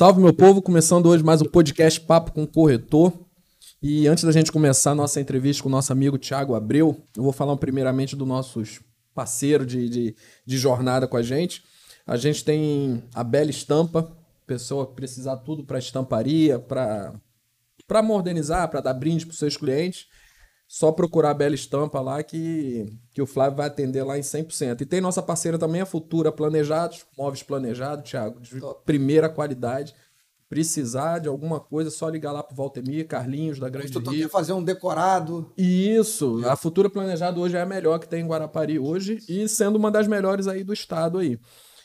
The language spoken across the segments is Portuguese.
Salve, meu povo! Começando hoje mais um podcast Papo com o Corretor. E antes da gente começar a nossa entrevista com o nosso amigo Thiago Abreu, eu vou falar primeiramente dos nossos parceiros de, de, de jornada com a gente. A gente tem a Bela Estampa, pessoa que precisar tudo para estamparia, para modernizar, para dar brinde para seus clientes. Só procurar a Bela Estampa lá que, que o Flávio vai atender lá em 100%. E tem nossa parceira também, a Futura Planejados, móveis planejados, Thiago, de primeira qualidade. Precisar de alguma coisa, é só ligar lá pro Valtemir, Carlinhos, da Grande Tu Rio. quer fazer um decorado. Isso, a Futura Planejado hoje é a melhor que tem em Guarapari hoje e sendo uma das melhores aí do estado aí.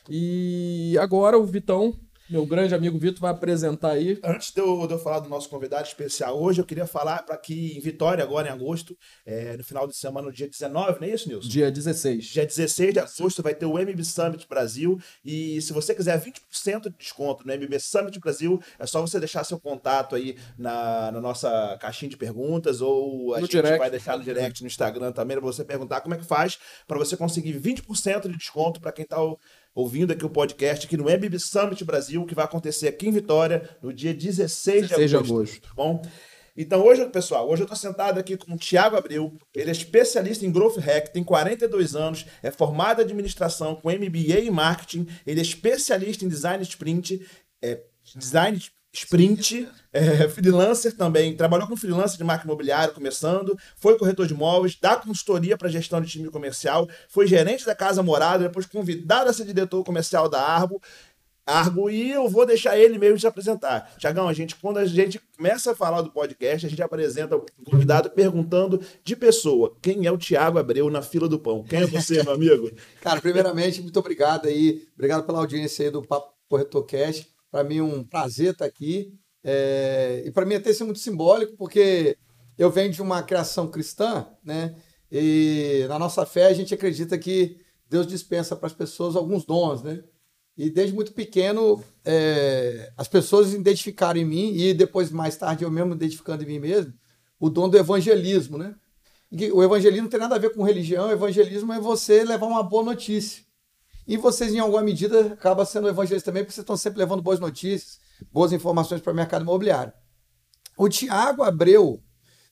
E agora o Vitão meu grande amigo Vitor vai apresentar aí. Antes de eu, de eu, falar do nosso convidado especial hoje, eu queria falar para que em Vitória, agora em agosto, é, no final de semana, no dia 19, não é isso, Nilson? Dia 16. Dia 16 de agosto vai ter o MB Summit Brasil. E se você quiser 20% de desconto no MB Summit Brasil, é só você deixar seu contato aí na, na nossa caixinha de perguntas ou a no gente direct. vai deixar no direct no Instagram também para você perguntar como é que faz para você conseguir 20% de desconto para quem está ouvindo aqui o podcast aqui no MB Summit Brasil, que vai acontecer aqui em Vitória no dia 16, 16 de agosto. De agosto. Tá bom? Então hoje, pessoal, hoje eu estou sentado aqui com o Thiago Abreu, ele é especialista em Growth Hack, tem 42 anos, é formado em administração com MBA em marketing, ele é especialista em design sprint, é, design sprint, é, freelancer também, trabalhou com freelancer de marca imobiliária começando, foi corretor de imóveis, dá consultoria para gestão de time comercial, foi gerente da Casa Morada, depois convidado a ser diretor comercial da Arbo, Argo, e eu vou deixar ele mesmo se apresentar. Tiagão, a gente, quando a gente começa a falar do podcast, a gente apresenta o convidado perguntando de pessoa. Quem é o Tiago Abreu na fila do pão? Quem é você, meu amigo? Cara, primeiramente, muito obrigado aí. Obrigado pela audiência aí do Papo Corretor Cast. Para mim, um prazer estar aqui. É... E para mim, até isso é muito simbólico, porque eu venho de uma criação cristã, né? E na nossa fé, a gente acredita que Deus dispensa para as pessoas alguns dons, né? E desde muito pequeno, é, as pessoas identificaram em mim, e depois, mais tarde, eu mesmo identificando em mim mesmo, o dom do evangelismo, né? O evangelismo não tem nada a ver com religião, o evangelismo é você levar uma boa notícia. E vocês, em alguma medida, acabam sendo evangelistas também, porque vocês estão sempre levando boas notícias, boas informações para o mercado imobiliário. O Tiago Abreu,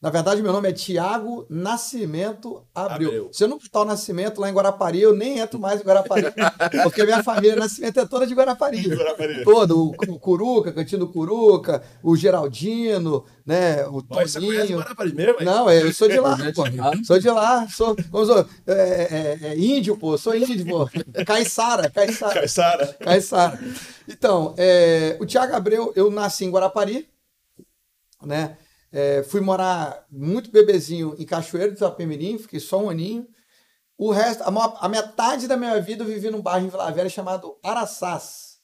na verdade, meu nome é Tiago Nascimento Abreu. Abreu. Se eu não botar o Nascimento lá em Guarapari, eu nem entro mais em Guarapari. porque minha família Nascimento é toda de Guarapari. Guarapari. Todo. O, o Curuca, Cantinho do Curuca, o Geraldino, né? O Pô, você Toninho. Guarapari mesmo, hein? Não, eu sou de lá, pô. Sou de lá. Sou, sou é, é, é, índio, pô. Sou índio, pô. Caiçara, Caiçara. Caiçara. Caiçara. Então, é, o Tiago Abreu, eu nasci em Guarapari, né? É, fui morar muito bebezinho em Cachoeiro do Itapemirim, fiquei só um aninho. O resto, a, maior, a, metade da minha vida eu vivi num bairro em Vila Velha chamado Araçás.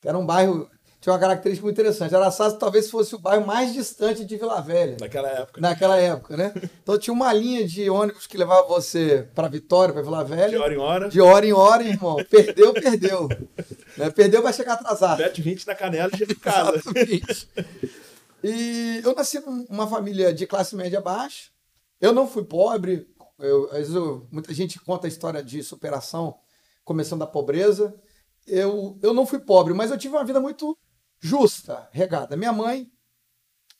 Que era um bairro, tinha uma característica muito interessante. Araçás talvez fosse o bairro mais distante de Vila Velha. Naquela época. Naquela época, né? Então tinha uma linha de ônibus que levava você para Vitória, para Vila Velha. De hora em hora. De hora em hora, irmão. Perdeu, perdeu. né? Perdeu, vai chegar atrasado. Mete 20 na canela e chega em casa. E eu nasci numa família de classe média baixa. Eu não fui pobre. Eu, às vezes eu, muita gente conta a história de superação, começando da pobreza. Eu, eu não fui pobre, mas eu tive uma vida muito justa, regada. Minha mãe,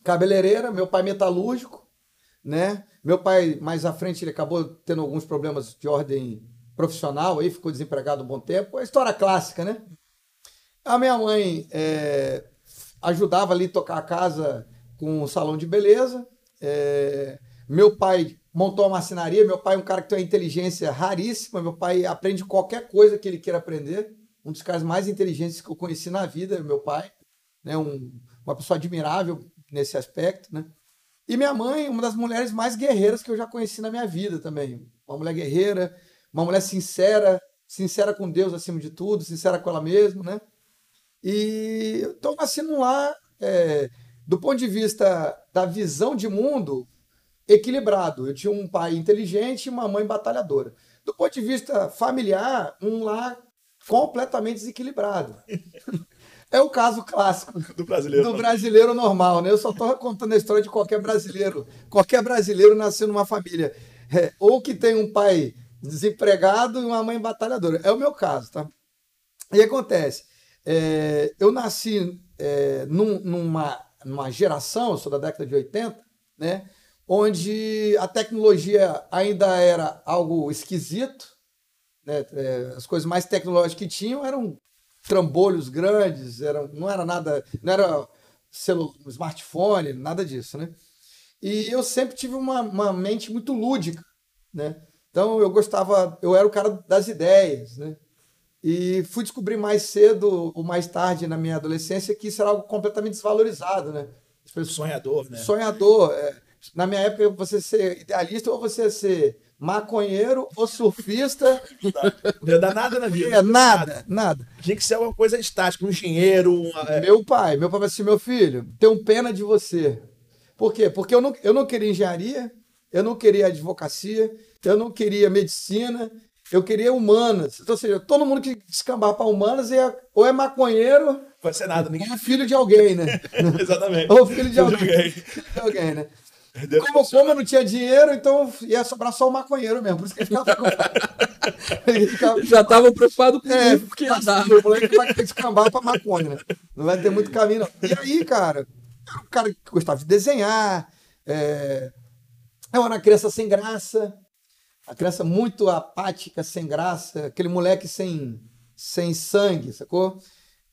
cabeleireira, meu pai metalúrgico, né? Meu pai, mais à frente, ele acabou tendo alguns problemas de ordem profissional, aí ficou desempregado um bom tempo. É a história clássica, né? A minha mãe é, ajudava ali a tocar a casa com um salão de beleza. É, meu pai montou uma marcenaria. Meu pai é um cara que tem uma inteligência raríssima. Meu pai aprende qualquer coisa que ele queira aprender. Um dos caras mais inteligentes que eu conheci na vida, meu pai. Né? Um, uma pessoa admirável nesse aspecto. Né? E minha mãe, uma das mulheres mais guerreiras que eu já conheci na minha vida também. Uma mulher guerreira, uma mulher sincera, sincera com Deus acima de tudo, sincera com ela mesma, né? E então nasci num lar, é, do ponto de vista da visão de mundo, equilibrado. Eu tinha um pai inteligente e uma mãe batalhadora. Do ponto de vista familiar, um lar completamente desequilibrado. É o caso clássico do brasileiro, do brasileiro normal, né? Eu só estou contando a história de qualquer brasileiro. Qualquer brasileiro nasceu numa família é, ou que tem um pai desempregado e uma mãe batalhadora. É o meu caso, tá? E acontece, é, eu nasci é, num- numa, numa geração, eu sou da década de 80, né? Onde a tecnologia ainda era algo esquisito, né? É, as coisas mais tecnológicas que tinham eram trambolhos grandes, eram, não era nada, não era celu, smartphone, nada disso, né? E eu sempre tive uma, uma mente muito lúdica, né? Então eu gostava, eu era o cara das ideias, né? E fui descobrir mais cedo ou mais tarde na minha adolescência que isso era algo completamente desvalorizado, né? Sonhador, né? sonhador. é. Na minha época, você ser idealista ou você ser maconheiro ou surfista, Não dá nada na vida. é nada, nada. Tinha que ser alguma coisa estática, um engenheiro, um, é, Meu pai, meu pai falou assim, meu filho, tenho pena de você. Por quê? Porque eu não, eu não queria engenharia, eu não queria advocacia, eu não queria medicina, eu queria humanas. Então, ou seja, todo mundo que descambar para humanas é, ou é maconheiro pode ser nada, ninguém. ou é filho de alguém, né? Exatamente. ou filho de alguém. alguém. Filho de alguém, né? Como, como eu não tinha dinheiro, então ia sobrar só o maconheiro mesmo. Por isso que ele ficava. ele ficava Já estavam preocupados com é, isso, porque ia dar. o moleque vai descambar pra maconha, né? Não vai ter muito caminho, não. E aí, cara, era um cara que gostava de desenhar. É... Eu era uma criança sem graça. A criança muito apática, sem graça. Aquele moleque sem, sem sangue, sacou?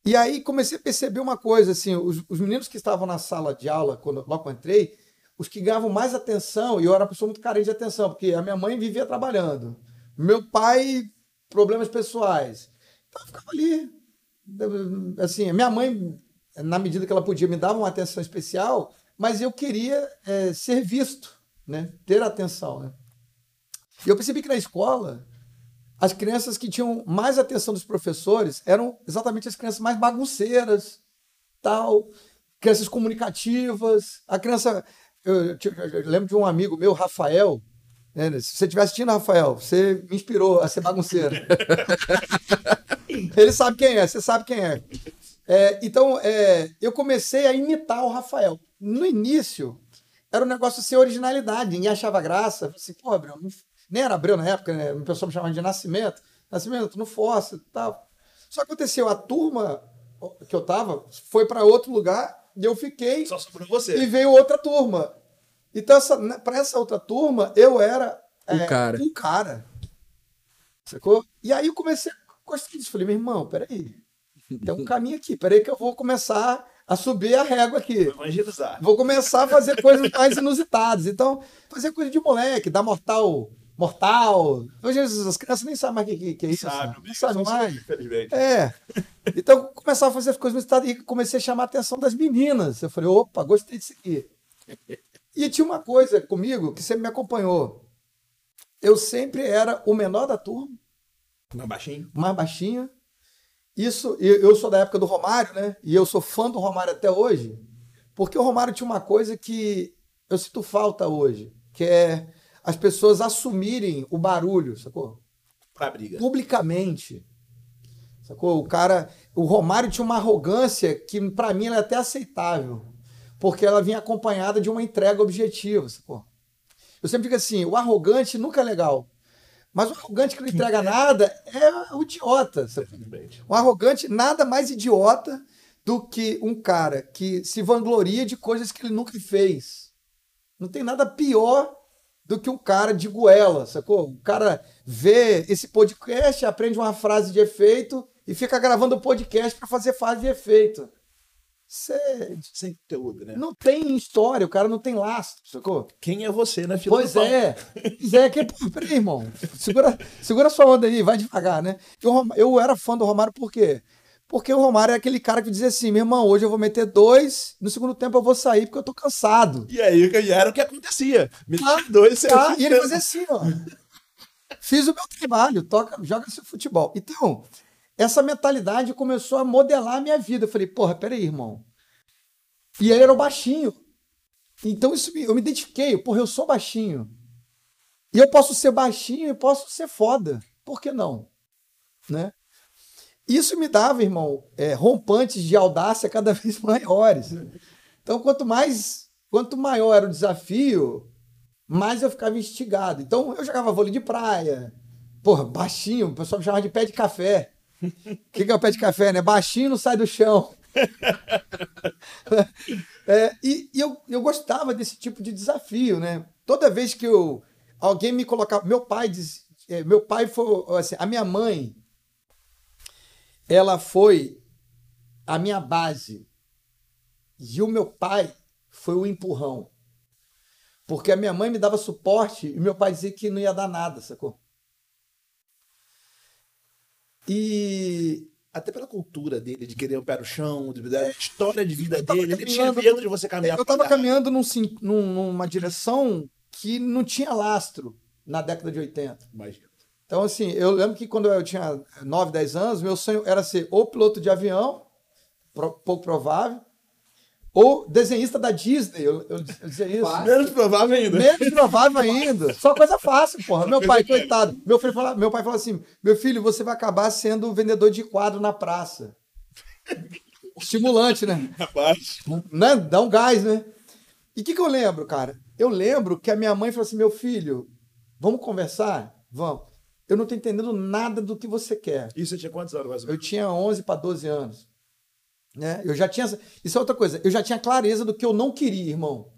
E aí comecei a perceber uma coisa, assim, os, os meninos que estavam na sala de aula, quando, logo que eu entrei, os que ganhavam mais atenção, e eu era uma pessoa muito carente de atenção, porque a minha mãe vivia trabalhando. Meu pai, problemas pessoais. Então eu ficava ali. Assim, a minha mãe, na medida que ela podia, me dava uma atenção especial, mas eu queria é, ser visto, né? ter atenção. Né? E eu percebi que na escola, as crianças que tinham mais atenção dos professores eram exatamente as crianças mais bagunceiras, tal, crianças comunicativas. A criança. Eu, eu- eu lembro de um amigo meu, Rafael. né, Se você estiver assistindo, Rafael, você me inspirou a ser bagunceiro. Ele sabe quem é, você sabe quem é. É, então, é, eu comecei a imitar o Rafael. No início, era um negócio sem originalidade, ninguém achava graça. Falei assim, pô, Abreu, não- nem era Abreu na época, né? Uma pessoa me chamava de Nascimento. Nascimento, no Fossa e tal. Só que aconteceu, a turma que eu tava foi para outro lugar e eu fiquei Só sobrou e você. veio outra turma. Então, essa, para essa outra turma, eu era O é, cara. o cara. Sacou? E aí eu comecei a gostar disso. Falei, meu irmão, peraí. Tem um caminho aqui. Peraí que eu vou começar a subir a régua aqui. Evangelizar. Vou começar a fazer coisas mais inusitadas. Então, fazer coisa de moleque, dar mortal. Mortal. Hoje as crianças nem sabem mais o que, que, é isso. Sabe, Não sabem mais. Infelizmente. É. Então, eu começava a fazer as coisas e comecei a chamar a atenção das meninas. Eu falei, opa, gostei disso aqui. E tinha uma coisa comigo que sempre me acompanhou. Eu sempre era o menor da turma, Mais baixinho. mais baixinho. Isso, eu sou da época do Romário, né? E eu sou fã do Romário até hoje, porque o Romário tinha uma coisa que eu sinto falta hoje, que é as pessoas assumirem o barulho, sacou? Pra briga. publicamente. Sacou? O cara, o Romário tinha uma arrogância que para mim ela é até aceitável, porque ela vinha acompanhada de uma entrega objetiva, sacou? Eu sempre digo assim, o arrogante nunca é legal. Mas o arrogante que não entrega nada é o idiota. Um arrogante nada mais idiota do que um cara que se vangloria de coisas que ele nunca fez. Não tem nada pior do que um cara de goela, sacou? O cara vê esse podcast, aprende uma frase de efeito e fica gravando o podcast para fazer frase de efeito. Você Sem conteúdo, né? não tem história, o cara não tem lastro, sacou? Quem é você na fila Pois é. Pois é, que, peraí, irmão. Segura, segura sua onda aí, vai devagar, né? Eu, eu era fã do Romário por quê? Porque o Romário é aquele cara que dizia assim: meu irmão, hoje eu vou meter dois, no segundo tempo eu vou sair porque eu tô cansado. E aí que era o que acontecia. Me Ah, dois, você Tá? E ele fazia assim, ó. Fiz o meu trabalho, toca, joga seu futebol. Então, essa mentalidade começou a modelar a minha vida. Eu falei, porra, peraí, irmão. E ele era o baixinho. Então isso me- eu me identifiquei, porra, eu sou baixinho. E eu posso ser baixinho e posso ser foda. Por que não? Né? Isso me dava, irmão, é, rompantes de audácia cada vez maiores. Então, quanto mais, quanto maior era o desafio, mais eu ficava instigado. Então, eu jogava vôlei de praia. Porra, baixinho, o pessoal me chamava de pé de café. O que, que é o pé de café, né? Baixinho não sai do chão. É, e e eu, eu gostava desse tipo de desafio, né? Toda vez que eu, alguém me colocava. Meu pai diz, é, meu pai foi. Assim, a minha mãe, ela foi a minha base. E o meu pai foi o empurrão. Porque a minha mãe me dava suporte e meu pai dizia que não ia dar nada, sacou? E Até pela cultura dele, de querer um pé no chão, de- da história de vida tava dele. Ele tinha medo de você caminhar eu estava cá. caminhando num- numa direção que não tinha lastro na década de 80. Imagina. Então, assim, eu lembro que quando eu tinha 9, 10 anos, meu sonho era ser ou piloto de avião, pro- pouco provável, ou desenhista da Disney. Eu, eu dizia isso. Fácil. Menos provável ainda. Menos provável ainda. Só coisa fácil, porra. Meu pai, coitado. Meu, filho fala, meu pai falou assim: meu filho, você vai acabar sendo vendedor de quadro na praça. Estimulante, né? Rapaz. né? Dá um gás, né? E o que, que eu lembro, cara? Eu lembro que a minha mãe falou assim: meu filho, vamos conversar? Vamos. Eu não tô entendendo nada do que você quer. Isso você tinha quantos anos mais ou Eu tinha 11 para 12 anos. Né? Eu já tinha. Isso é outra coisa. Eu já tinha clareza do que eu não queria, irmão.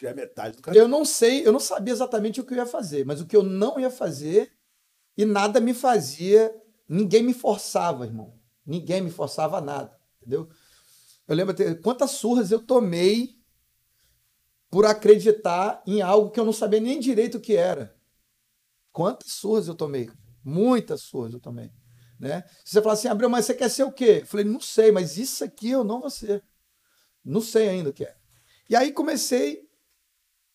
Já é metade do caminho. Eu não sei, eu não sabia exatamente o que eu ia fazer, mas o que eu não ia fazer e nada me fazia, ninguém me forçava, irmão. Ninguém me forçava a nada, entendeu? Eu lembro até quantas surras eu tomei por acreditar em algo que eu não sabia nem direito o que era. Quantas surras eu tomei? Muitas surras eu tomei. Né? Você falar assim, Abreu, mas você quer ser o quê? Eu falei, não sei, mas isso aqui eu não vou ser. Não sei ainda o que é. E aí comecei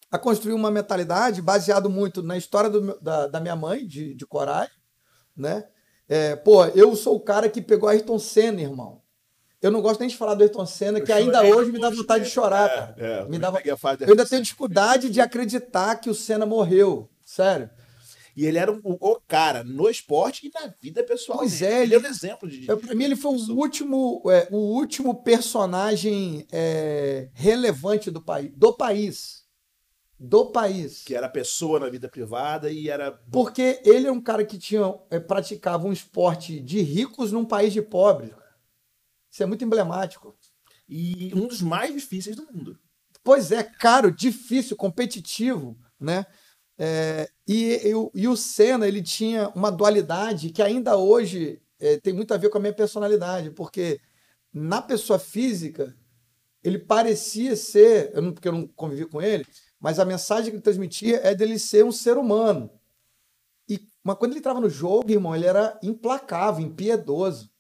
a construir uma mentalidade baseado muito na história do da, da minha mãe, de, de coragem, né? É, pô, eu sou o cara que pegou Ayrton Senna, irmão. Eu não gosto nem de falar do Ayrton Senna, que Eu ainda chorei hoje me dá vontade de chorar, É, cara. é, eu me dava... Eu ainda tenho dificuldade de acreditar que o Senna morreu. Sério. E ele era um- o cara no esporte e na vida pessoal. Pois dele. é, ele ele- era um exemplo de. Eu, pra mim, ele foi o último, é, o último personagem é, relevante do país. Do país. Do país. Que era pessoa na vida privada e era. Porque ele é um cara que tinha, é, praticava um esporte de ricos num país de pobres. Isso é muito emblemático. E um dos mais difíceis do mundo. Pois é, caro, difícil, competitivo, né? É, e, e o- e o Senna, ele tinha uma dualidade que ainda hoje é, tem muito a ver com a minha personalidade, porque na pessoa física, ele parecia ser, eu não, porque eu não convivi com ele, mas a mensagem que ele transmitia é dele ser um ser humano. E, mas quando ele entrava no jogo, irmão, ele era implacável, impiedoso.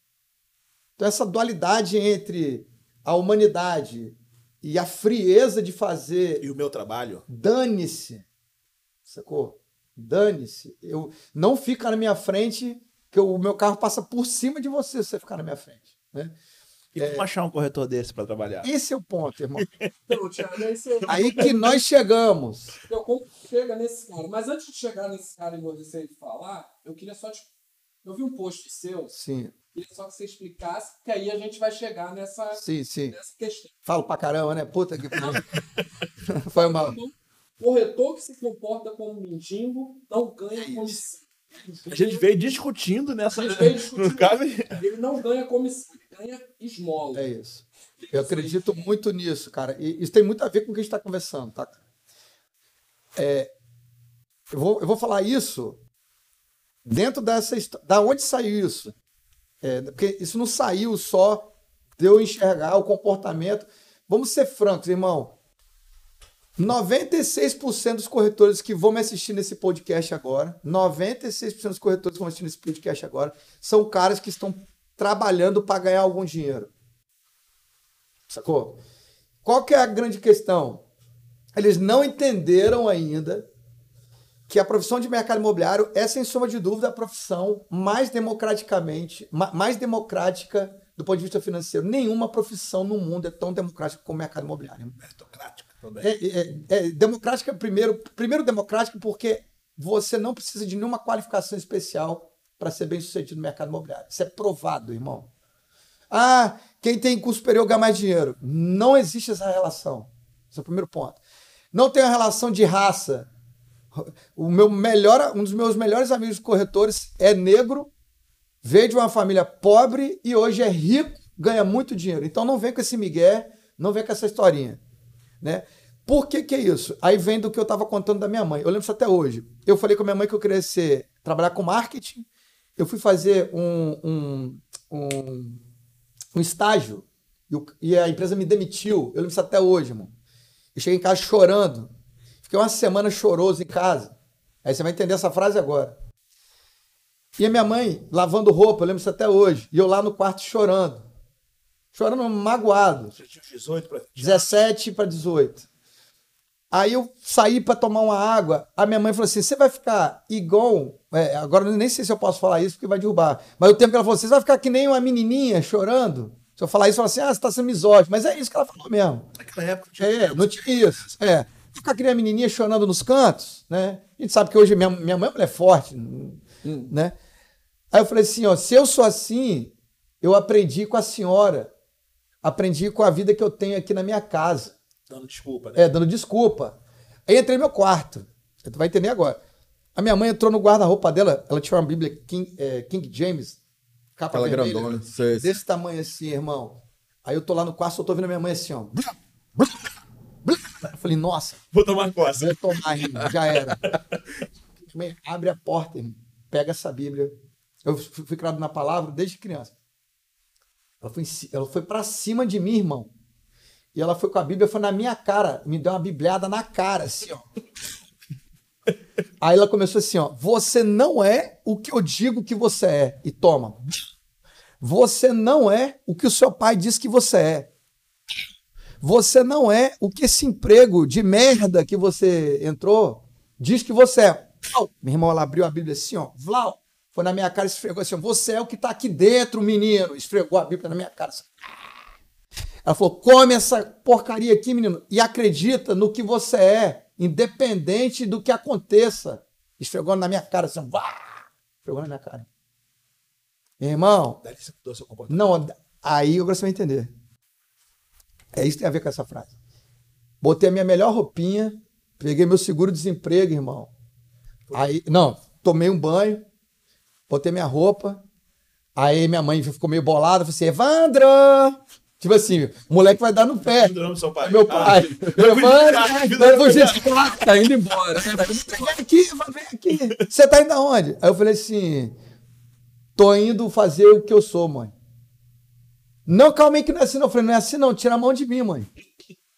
Então, essa dualidade entre a humanidade e a frieza de fazer E o meu trabalho. dane-se, sacou? Dane-se. Eu não fica na minha frente, que o meu carro passa por cima de você se você ficar na minha frente, né? E como achar um corretor desse pra trabalhar? Esse é o ponto, irmão. Então, Thiago, aí que nós chegamos. eu como chega nesse cara. Mas antes de chegar nesse cara e você falar, eu queria só te. Eu vi um post seu, Sim, queria só que você explicasse, que aí a gente vai chegar nessa, sim, sim. nessa questão. Falo pra caramba, né? Puta que pariu. Foi mal. Corretor que se comporta como mendigo não ganha É comissão. A gente veio discutindo nessa. A gente veio discutindo. Ele não ganha comissão, ganha esmola. É isso. Eu acredito muito nisso, cara. E isso tem muito a ver com o que a gente está conversando, tá? É, eu, vou, eu vou falar isso dentro dessa história. Da onde saiu isso? É, porque isso não saiu só de eu enxergar o comportamento. Vamos ser francos, irmão. 96% dos corretores que vão me assistir nesse podcast agora, 96% dos corretores que vão assistir nesse podcast agora, são caras que estão trabalhando para ganhar algum dinheiro. Sacou? Qual que é a grande questão? Eles não entenderam ainda que a profissão de mercado imobiliário é, sem sombra de dúvida, a profissão mais democraticamente, ma- mais democrática do ponto de vista financeiro. Nenhuma profissão no mundo é tão democrática como o mercado imobiliário. meritocrática também. É, é- é democrática primeiro, primeiro democrática porque você não precisa de nenhuma qualificação especial para ser bem sucedido no mercado imobiliário. Isso é provado, irmão. Ah, quem tem curso superior ganha mais dinheiro. Não existe essa relação. Esse é o primeiro ponto. Não tem a relação de raça. O meu melhor, um dos meus melhores amigos corretores é negro, veio de uma família pobre e hoje é rico ganha muito dinheiro. Então não vem com esse migué, não vem com essa historinha, né? Por que que é isso? Aí vem do que eu estava contando da minha mãe. Eu lembro isso até hoje. Eu falei com a minha mãe que eu queria ser, trabalhar com marketing. Eu fui fazer um, um, um, um estágio e, a empresa me demitiu. Eu lembro isso até hoje, irmão. Eu cheguei em casa chorando. Fiquei uma semana choroso em casa. Aí você vai entender essa frase agora. E a minha mãe lavando roupa, eu lembro isso até hoje. E eu lá no quarto chorando. Chorando magoado. Você tinha uns 18 pra... 17 para 18. Aí eu saí para tomar uma água. A minha mãe falou assim: você vai ficar igual. é, agora eu nem sei se eu posso falar isso porque vai derrubar. Mas o tempo que ela falou: você vai ficar que nem uma menininha chorando. Se eu falar isso, ela fala assim: ah, você tá sendo misógino. Mas é isso que ela falou mesmo. Naquela época não tinha É, não tinha isso. É. Ficar que nem a menininha chorando nos cantos, né? A gente sabe que hoje minha, minha mãe é uma mulher forte, né? Aí eu falei assim, ó, se eu sou assim, eu aprendi com a senhora, aprendi com a vida que eu tenho aqui na minha casa, dando desculpa, né? é, dando desculpa. Aí entrei no meu quarto, você vai entender agora. A minha mãe entrou no guarda-roupa dela, ela tinha uma Bíblia King, é, King James, capa Aquela vermelha, grandona. Desse tamanho assim, irmão. Aí eu tô lá no quarto, só tô vendo a minha mãe assim, ó. Eu falei, nossa, Vou tomar coça. vou tomar, irmão, já era. Mãe, Abre a porta, irmão, pega essa Bíblia. Eu fui criado na palavra desde criança. Ela foi, ela foi pra cima de mim, irmão. E ela foi com a Bíblia, foi na minha cara, me deu uma bibliada na cara, assim, ó. Aí ela começou assim, ó. Você não é o que eu digo que você é. E toma. Você não é o que o seu pai diz que você é. Você não é o que esse emprego de merda que você entrou diz que você é. Meu irmão, ela abriu a Bíblia assim, ó. Vlau! Foi na minha cara e esfregou assim. Você é o que tá aqui dentro, menino. Esfregou a Bíblia na minha cara. assim. Ela falou: come essa porcaria aqui, menino, e acredita no que você é, independente do que aconteça. Esfregou na minha cara assim, vá! Esfregou na minha cara. Irmão, Dali você mudou seu comportamento. não, aí agora você vai entender. É isso que tem a ver com essa frase. Botei a minha melhor roupinha, peguei meu seguro-desemprego, irmão. Aí, não, tomei um banho, botei minha roupa. Aí minha mãe ficou meio bolada, falou assim: Evandro! Tipo assim, o moleque vai dar no pé. Pai. Meu pai. Ah, Evandro! Vai fugir de casa. Tá indo embora. Vem aqui, vem aqui. Você tá indo aonde? Aí eu falei assim: tô indo fazer o que eu sou, mãe. Não, calma aí que não é assim, não. Eu falei, não é assim, não. Tira a mão de mim, mãe.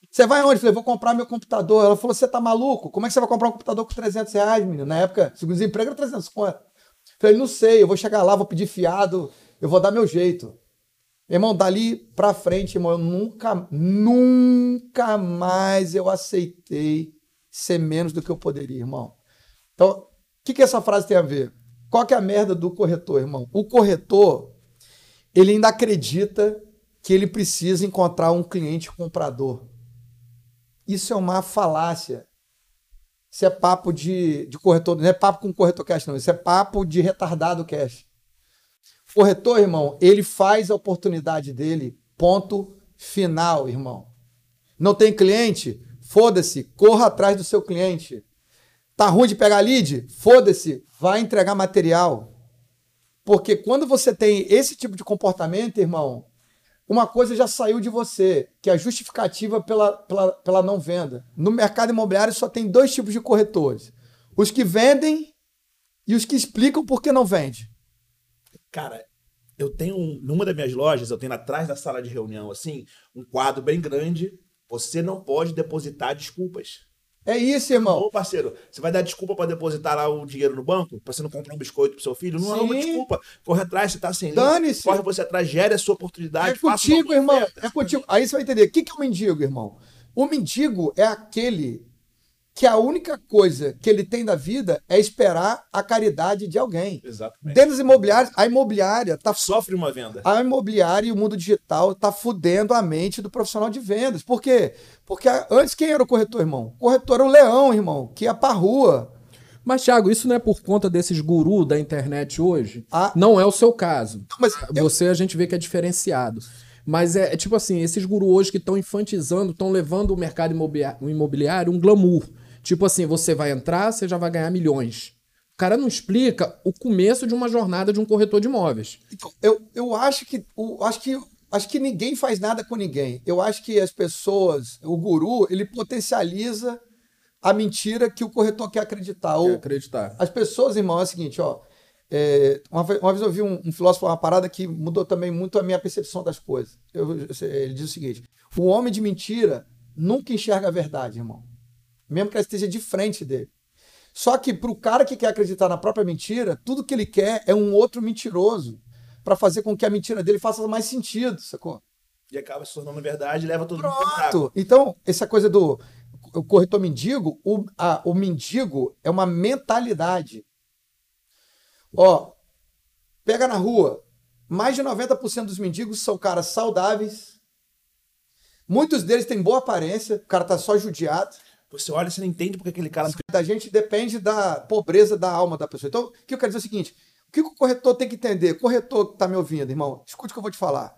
Você vai aonde? Eu falei, vou comprar meu computador. Ela falou, você tá maluco? Como é que você vai comprar um computador com 300 reais, menino? Na época, segundo desemprego era 300 conto. Falei, não sei, eu vou chegar lá, vou pedir fiado, eu vou dar meu jeito. Irmão, dali pra frente, irmão, eu nunca, nunca mais eu aceitei ser menos do que eu poderia, irmão. Então, o que, que essa frase tem a ver? Qual que é a merda do corretor, irmão? O corretor, ele ainda acredita que ele precisa encontrar um cliente comprador. Isso é uma falácia. Isso é papo de, de corretor, não é papo com corretor cash, não. Isso é papo de retardado cash. Corretor, irmão, ele faz a oportunidade dele, ponto final, irmão. Não tem cliente? Foda-se, corra atrás do seu cliente. Tá ruim de pegar lead? Foda-se, vai entregar material. Porque quando você tem esse tipo de comportamento, irmão, uma coisa já saiu de você, que é a justificativa pela, pela, pela não venda. No mercado imobiliário só tem dois tipos de corretores: os que vendem e os que explicam por que não vende. Cara, eu tenho, um- numa das minhas lojas, eu tenho atrás da sala de reunião, assim, um quadro bem grande. Você não pode depositar desculpas. É isso, irmão. Ô, parceiro, você vai dar desculpa pra depositar lá o dinheiro no banco? Pra você não comprar um biscoito pro seu filho? Não é uma Sim. desculpa. Corre atrás, você tá sem. Dane-se. Corre você atrás, gere a sua oportunidade. É contigo, irmão. oferta. É contigo. Aí você vai entender. O que que é o mendigo, irmão? O mendigo é aquele que a única coisa que ele tem da vida é esperar a caridade de alguém. Exatamente. Dentro das imobiliárias, a imobiliária tá Sofre uma venda. a imobiliária e o mundo digital tá fudendo a mente do profissional de vendas. Por quê? Porque antes quem era o corretor, irmão? O corretor era o leão, irmão, que ia pra rua. Mas, Thiago, isso não é por conta desses gurus da internet hoje? Ah. Não é o seu caso. Mas eu- Você a gente vê que é diferenciado. Mas é, é tipo assim, esses gurus hoje que estão infantizando, estão levando o mercado imobiliário um glamour. Tipo assim, você vai entrar, você já vai ganhar milhões. O cara não explica o começo de uma jornada de um corretor de imóveis. Então, eu, eu acho que o, acho que acho que ninguém faz nada com ninguém. Eu acho que as pessoas, o guru, ele potencializa a mentira que o corretor quer acreditar. Quer acreditar. as pessoas, irmão, é o seguinte, ó. é, uma, ve- uma vez eu vi um, um filósofo uma parada que mudou também muito a minha percepção das coisas. Eu- eu- ele diz o seguinte: o homem de mentira nunca enxerga a verdade, irmão. Mesmo que ela esteja de frente dele. Só que para o cara que quer acreditar na própria mentira, tudo que ele quer é um outro mentiroso para fazer com que a mentira dele faça mais sentido, sacou? E acaba se tornando verdade e leva todo mundo pro buraco. Pronto. Então, essa coisa do o corretor mendigo, o, a- o mendigo é uma mentalidade. Ó, pega na rua, mais de 90% dos mendigos são caras saudáveis. Muitos deles têm boa aparência, o cara tá só judiado. Você olha e você não entende porque aquele cara. Da gente depende da pobreza da alma da pessoa. Então, o que eu quero dizer é o seguinte: o que o corretor tem que entender? Corretor que está me ouvindo, irmão, escute o que eu vou te falar.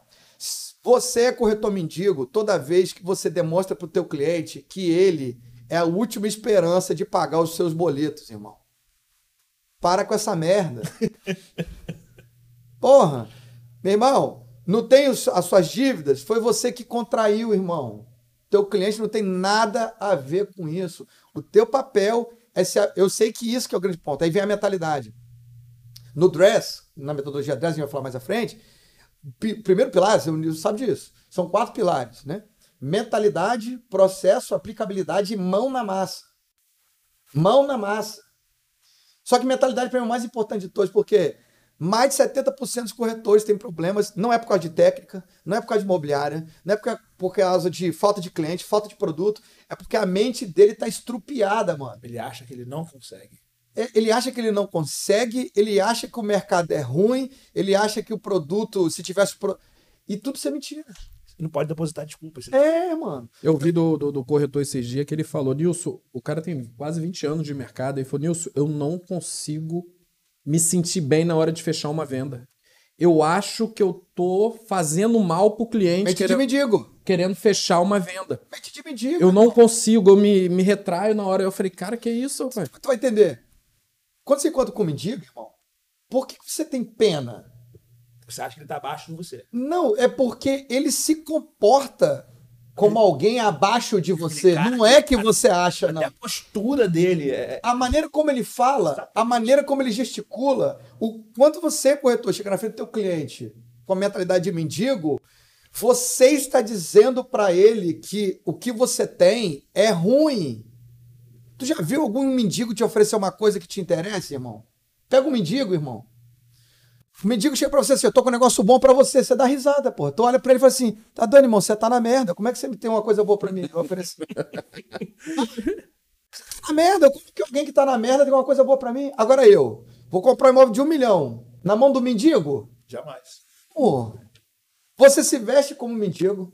Você é corretor mendigo toda vez que você demonstra para o teu cliente que ele é a última esperança de pagar os seus boletos, irmão. Para com essa merda. Porra, meu irmão, não tem as suas dívidas? Foi você que contraiu, irmão. Teu cliente não tem nada a ver com isso. O teu papel é se. Eu sei que isso que é o grande ponto. Aí vem a mentalidade. No Dress, na metodologia Dress, a gente vai falar mais à frente, primeiro pilar, você sabe disso, são quatro pilares, né? Mentalidade, processo, aplicabilidade e mão na massa. Mão na massa. Só que mentalidade para mim é o mais importante de todos, porque mais de 70% dos corretores têm problemas, não é por causa de técnica, não é por causa de imobiliária, não é por por causa de falta de cliente, falta de produto, é porque a mente dele está estrupiada, mano. Ele acha que ele não consegue. É, Ele acha que ele não consegue, ele acha que o mercado é ruim, ele acha que o produto, se tivesse. Pro... E tudo isso é mentira. Você não pode depositar desculpas. É, mano. Eu vi do, do, do corretor esses dias que ele falou, Nilson, o cara tem quase 20 anos de mercado, ele falou, Nilson, eu não consigo me sentir bem na hora de fechar uma venda. Eu acho que eu tô fazendo mal pro cliente Mente de querendo, mendigo. querendo fechar uma venda. Mente de mendigo. Eu não consigo, eu me, me retraio na hora. Eu falei, cara, que isso, pai? Tu vai entender. Quando você encontra com um mendigo, irmão, por que você tem pena? Você acha que ele tá abaixo de você. Não, é porque ele se comporta como alguém abaixo de você. Não é que você acha, não. Até a postura dele é. A maneira como ele fala, a maneira como ele gesticula, o quanto você, corretor, chega na frente do teu cliente com a mentalidade de mendigo, você está dizendo para ele que o que você tem é ruim. Tu já viu algum mendigo te oferecer uma coisa que te interessa, irmão? Pega um mendigo, irmão. O mendigo chega pra você assim, eu tô com um negócio bom pra você, você dá risada, pô. Tu olha pra ele e fala assim, tá dando, irmão, você tá na merda, como é que você me tem uma coisa boa pra mim? Eu ofereço. na merda, como que alguém que tá na merda tem uma coisa boa pra mim? Agora eu, vou comprar um imóvel de um milhão, na mão do mendigo? Jamais. Pô, você se veste como um mendigo.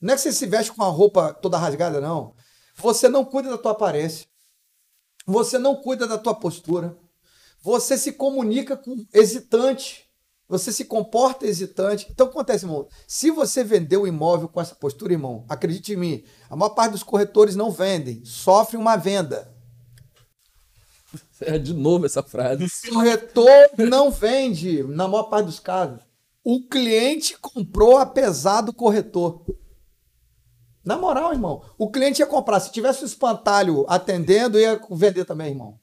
Não é que você se veste com a roupa toda rasgada, não. Você não cuida da tua aparência. Você não cuida da tua postura. Você se comunica com hesitante. Você se comporta hesitante. Então, o que acontece, irmão? Se você vendeu o imóvel com essa postura, irmão, acredite em mim, a maior parte dos corretores não vendem, sofrem uma venda. É de novo essa frase. Corretor não vende, na maior parte dos casos. O cliente comprou apesar do corretor. Na moral, irmão, o cliente ia comprar. Se tivesse o espantalho atendendo, ia vender também, irmão.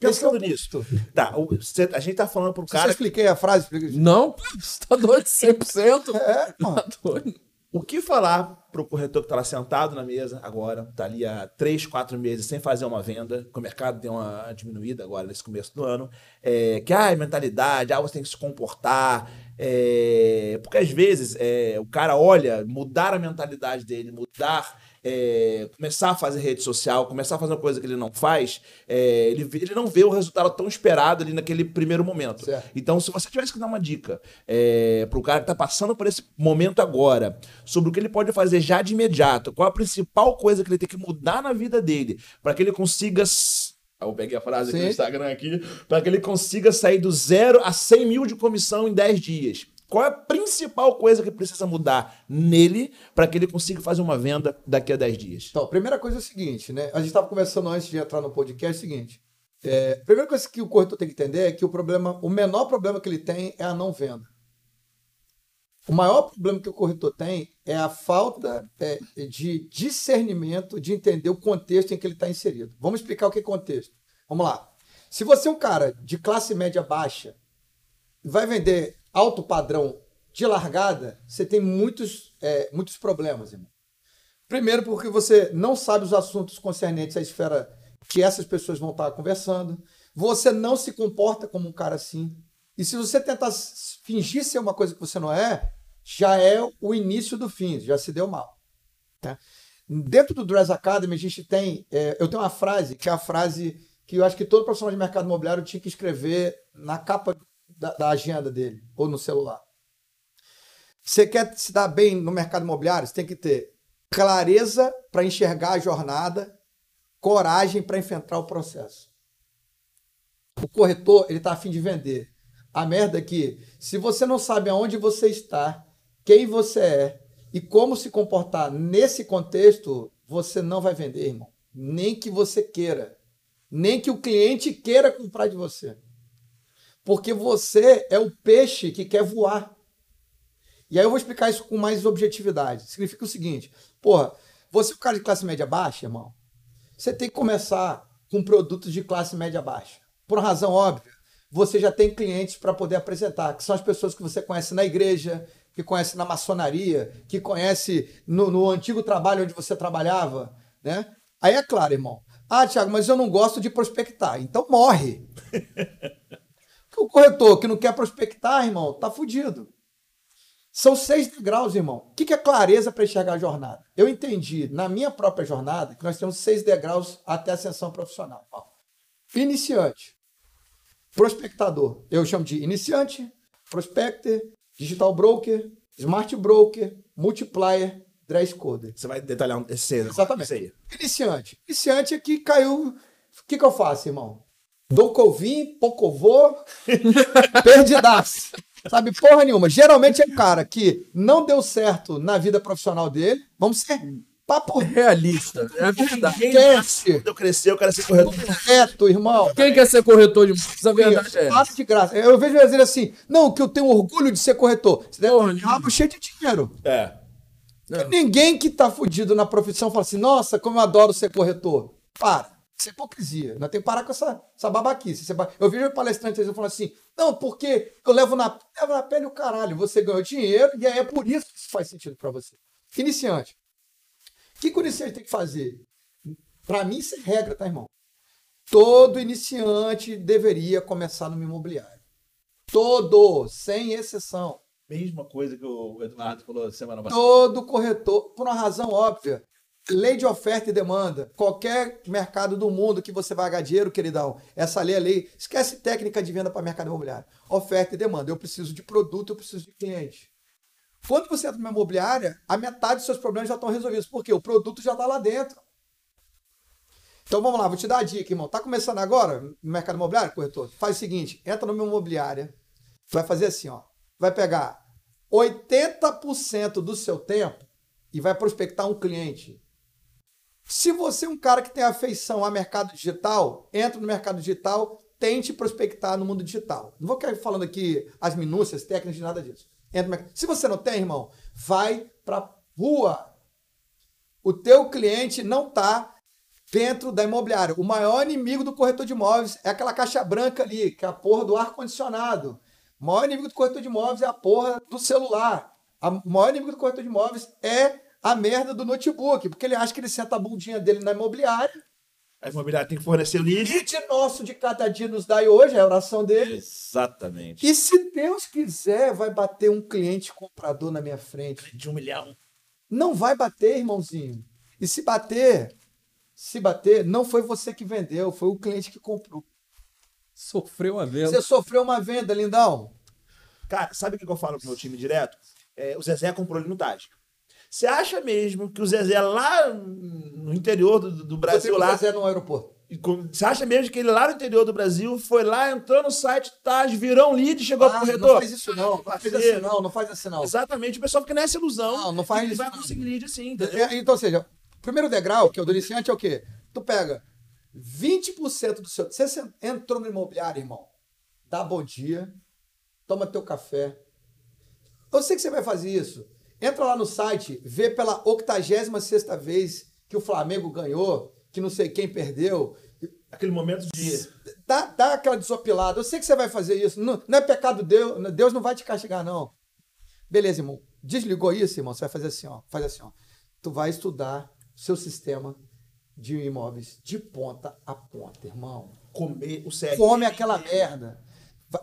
É Pensando nisso. Tá, o- cê- a gente tá falando pro cara. expliquei a frase, expliquei. Não, você tá doido 100%. É, mano. Tá doido. O que falar pro corretor que tá lá sentado na mesa agora, tá ali há três, quatro meses sem fazer uma venda, que o mercado deu uma diminuída agora nesse começo do ano, é, que ah, é mentalidade, ah, você tem que se comportar, é, porque às vezes é, o cara olha, mudar a mentalidade dele, mudar, é, começar a fazer rede social, começar a fazer uma coisa que ele não faz, é, ele, ele não vê o resultado tão esperado ali naquele primeiro momento. Certo. Então, se você tivesse que dar uma dica é, para o cara que está passando por esse momento agora, sobre o que ele pode fazer já de imediato, qual a principal coisa que ele tem que mudar na vida dele, para que ele consiga. Ah, Eu peguei a frase aqui no Instagram aqui, para que ele consiga sair do zero a 100 mil de comissão em 10 dias. Qual é a principal coisa que precisa mudar nele para que ele consiga fazer uma venda daqui a 10 dias? Então, a primeira coisa é o seguinte, né? A gente estava conversando antes de entrar no podcast, é o seguinte. É, a primeira coisa que o corretor tem que entender é que o problema, o menor problema que ele tem é a não venda. O maior problema que o corretor tem é a falta é, de discernimento, de entender o contexto em que ele está inserido. Vamos explicar o que é contexto. Vamos lá. Se você é um cara de classe média baixa, vai vender alto padrão de largada, você tem muitos, é, muitos problemas, irmão. Primeiro, porque você não sabe os assuntos concernentes à esfera que essas pessoas vão estar conversando. Você não se comporta como um cara assim. E se você tentar fingir ser uma coisa que você não é, já é o início do fim, já se deu mal. Tá? Dentro do Dress Academy, a gente tem. É, eu tenho uma frase, que é a frase que eu acho que todo profissional de mercado imobiliário tinha que escrever na capa da, da agenda dele, ou no celular. Você quer se dar bem no mercado imobiliário, você tem que ter clareza para enxergar a jornada, coragem para enfrentar o processo. O corretor, ele está afim de vender. A merda é que, se você não sabe aonde você está, quem você é e como se comportar nesse contexto, você não vai vender, irmão. Nem que você queira. Nem que o cliente queira comprar de você. Porque você é o peixe que quer voar. E aí eu vou explicar isso com mais objetividade. Significa o seguinte: porra, você é o cara de classe média baixa, irmão. Você tem que começar com produtos de classe média baixa. Por uma razão óbvia você já tem clientes para poder apresentar, que são as pessoas que você conhece na igreja, que conhece na maçonaria, que conhece no, no antigo trabalho onde você trabalhava, né? Aí é claro, irmão. Ah, Tiago, mas eu não gosto de prospectar. Então morre. o corretor que não quer prospectar, irmão, tá fudido. São seis degraus, irmão. O que é clareza para enxergar a jornada? Eu entendi na minha própria jornada que nós temos seis degraus até a ascensão profissional. Iniciante prospectador. Eu chamo de iniciante, prospector, digital broker, smart broker, multiplier, dress coder. Você vai detalhar esse Exatamente. Esse iniciante. Iniciante é que caiu. O que, que eu faço, irmão? Dou covim, pocovô, perdidaço. Sabe porra nenhuma. Geralmente é um cara que não deu certo na vida profissional dele. Vamos ser Papo realista. É verdade. Esquece. Quando eu crescer, eu quero ser corretor. Correto, irmão. Quem quer ser corretor de imóveis? A verdade é. Fato de graça. Eu vejo dizer assim, não, que eu tenho orgulho de ser corretor. Você deve um rabo cheio de dinheiro. É. Ninguém que tá fudido na profissão fala assim, nossa, como eu adoro ser corretor. Para. Isso é hipocrisia. Nós temos que parar com essa, essa babaquice. Eu vejo palestrantes falando assim, não, porque eu levo na, levo na pele o caralho. Você ganhou dinheiro e aí é por isso que isso faz sentido para você. Iniciante. O que, que o iniciante tem que fazer? Para mim, isso é regra, tá, irmão? Todo iniciante deveria começar no imobiliário. Todo, sem exceção. Mesma coisa que o Eduardo falou semana passada. Todo corretor, por uma razão óbvia. Lei de oferta e demanda. Qualquer mercado do mundo que você vai ganhar dinheiro, queridão, essa lei é lei. Esquece técnica de venda para mercado imobiliário. Oferta e demanda. Eu preciso de produto, eu preciso de cliente. Quando você entra numa imobiliária, a metade dos seus problemas já estão resolvidos. Por quê? O produto já está lá dentro. Então vamos lá, vou te dar a dica, irmão. Tá começando agora no mercado imobiliário, corretor? Faz o seguinte: entra numa imobiliária, vai fazer assim, ó. Vai pegar 80% do seu tempo e vai prospectar um cliente. Se você é um cara que tem afeição a mercado digital, entra no mercado digital, tente prospectar no mundo digital. Não vou ficar falando aqui as minúcias técnicas de nada disso. Se você não tem, irmão, vai para rua. O teu cliente não está dentro da imobiliária. O maior inimigo do corretor de imóveis é aquela caixa branca ali, que é a porra do ar-condicionado. O maior inimigo do corretor de imóveis é a porra do celular. O maior inimigo do corretor de imóveis é a merda do notebook, porque ele acha que ele senta a bundinha dele na imobiliária a imobiliária tem que fornecer o lead. Lead nosso de cada dia nos dai hoje, é a oração dele. Exatamente. E se Deus quiser, vai bater um cliente comprador na minha frente. De um milhão. Não vai bater, irmãozinho. E se bater, se bater, não foi você que vendeu, foi o cliente que comprou. Sofreu uma venda. Você sofreu uma venda, lindão. Cara, sabe o que eu falo pro meu time direto? É, o Zezé comprou ele no Tágico. Você acha mesmo que o Zezé lá no interior do, do Brasil lá. O Zezé no aeroporto. Você acha mesmo que ele lá no interior do Brasil foi lá, entrou no site, tá, virou um lead, chegou ah, pro corretor? Não faz isso não, não faz assim não, não faz assim não. Exatamente, o pessoal fica nessa ilusão. Não, não faz ele isso. vai conseguir lead assim, entendeu? É, então, ou seja, o primeiro degrau, que é o do iniciante, é o quê? Tu pega 20% do seu. Você entrou no imobiliário, irmão, dá bom dia, toma teu café, Eu sei que você vai fazer isso. Entra lá no site, vê pela 86 vez que o Flamengo ganhou, que não sei quem perdeu. Aquele momento de. Dá, dá aquela desopilada. Eu sei que você vai fazer isso. Não, não é pecado Deus. Deus não vai te castigar, não. Beleza, irmão. Desligou isso, irmão. Você vai fazer assim, ó. Faz assim, ó. Tu vai estudar seu sistema de imóveis de ponta a ponta, irmão. Comer o CR. Come aquela merda.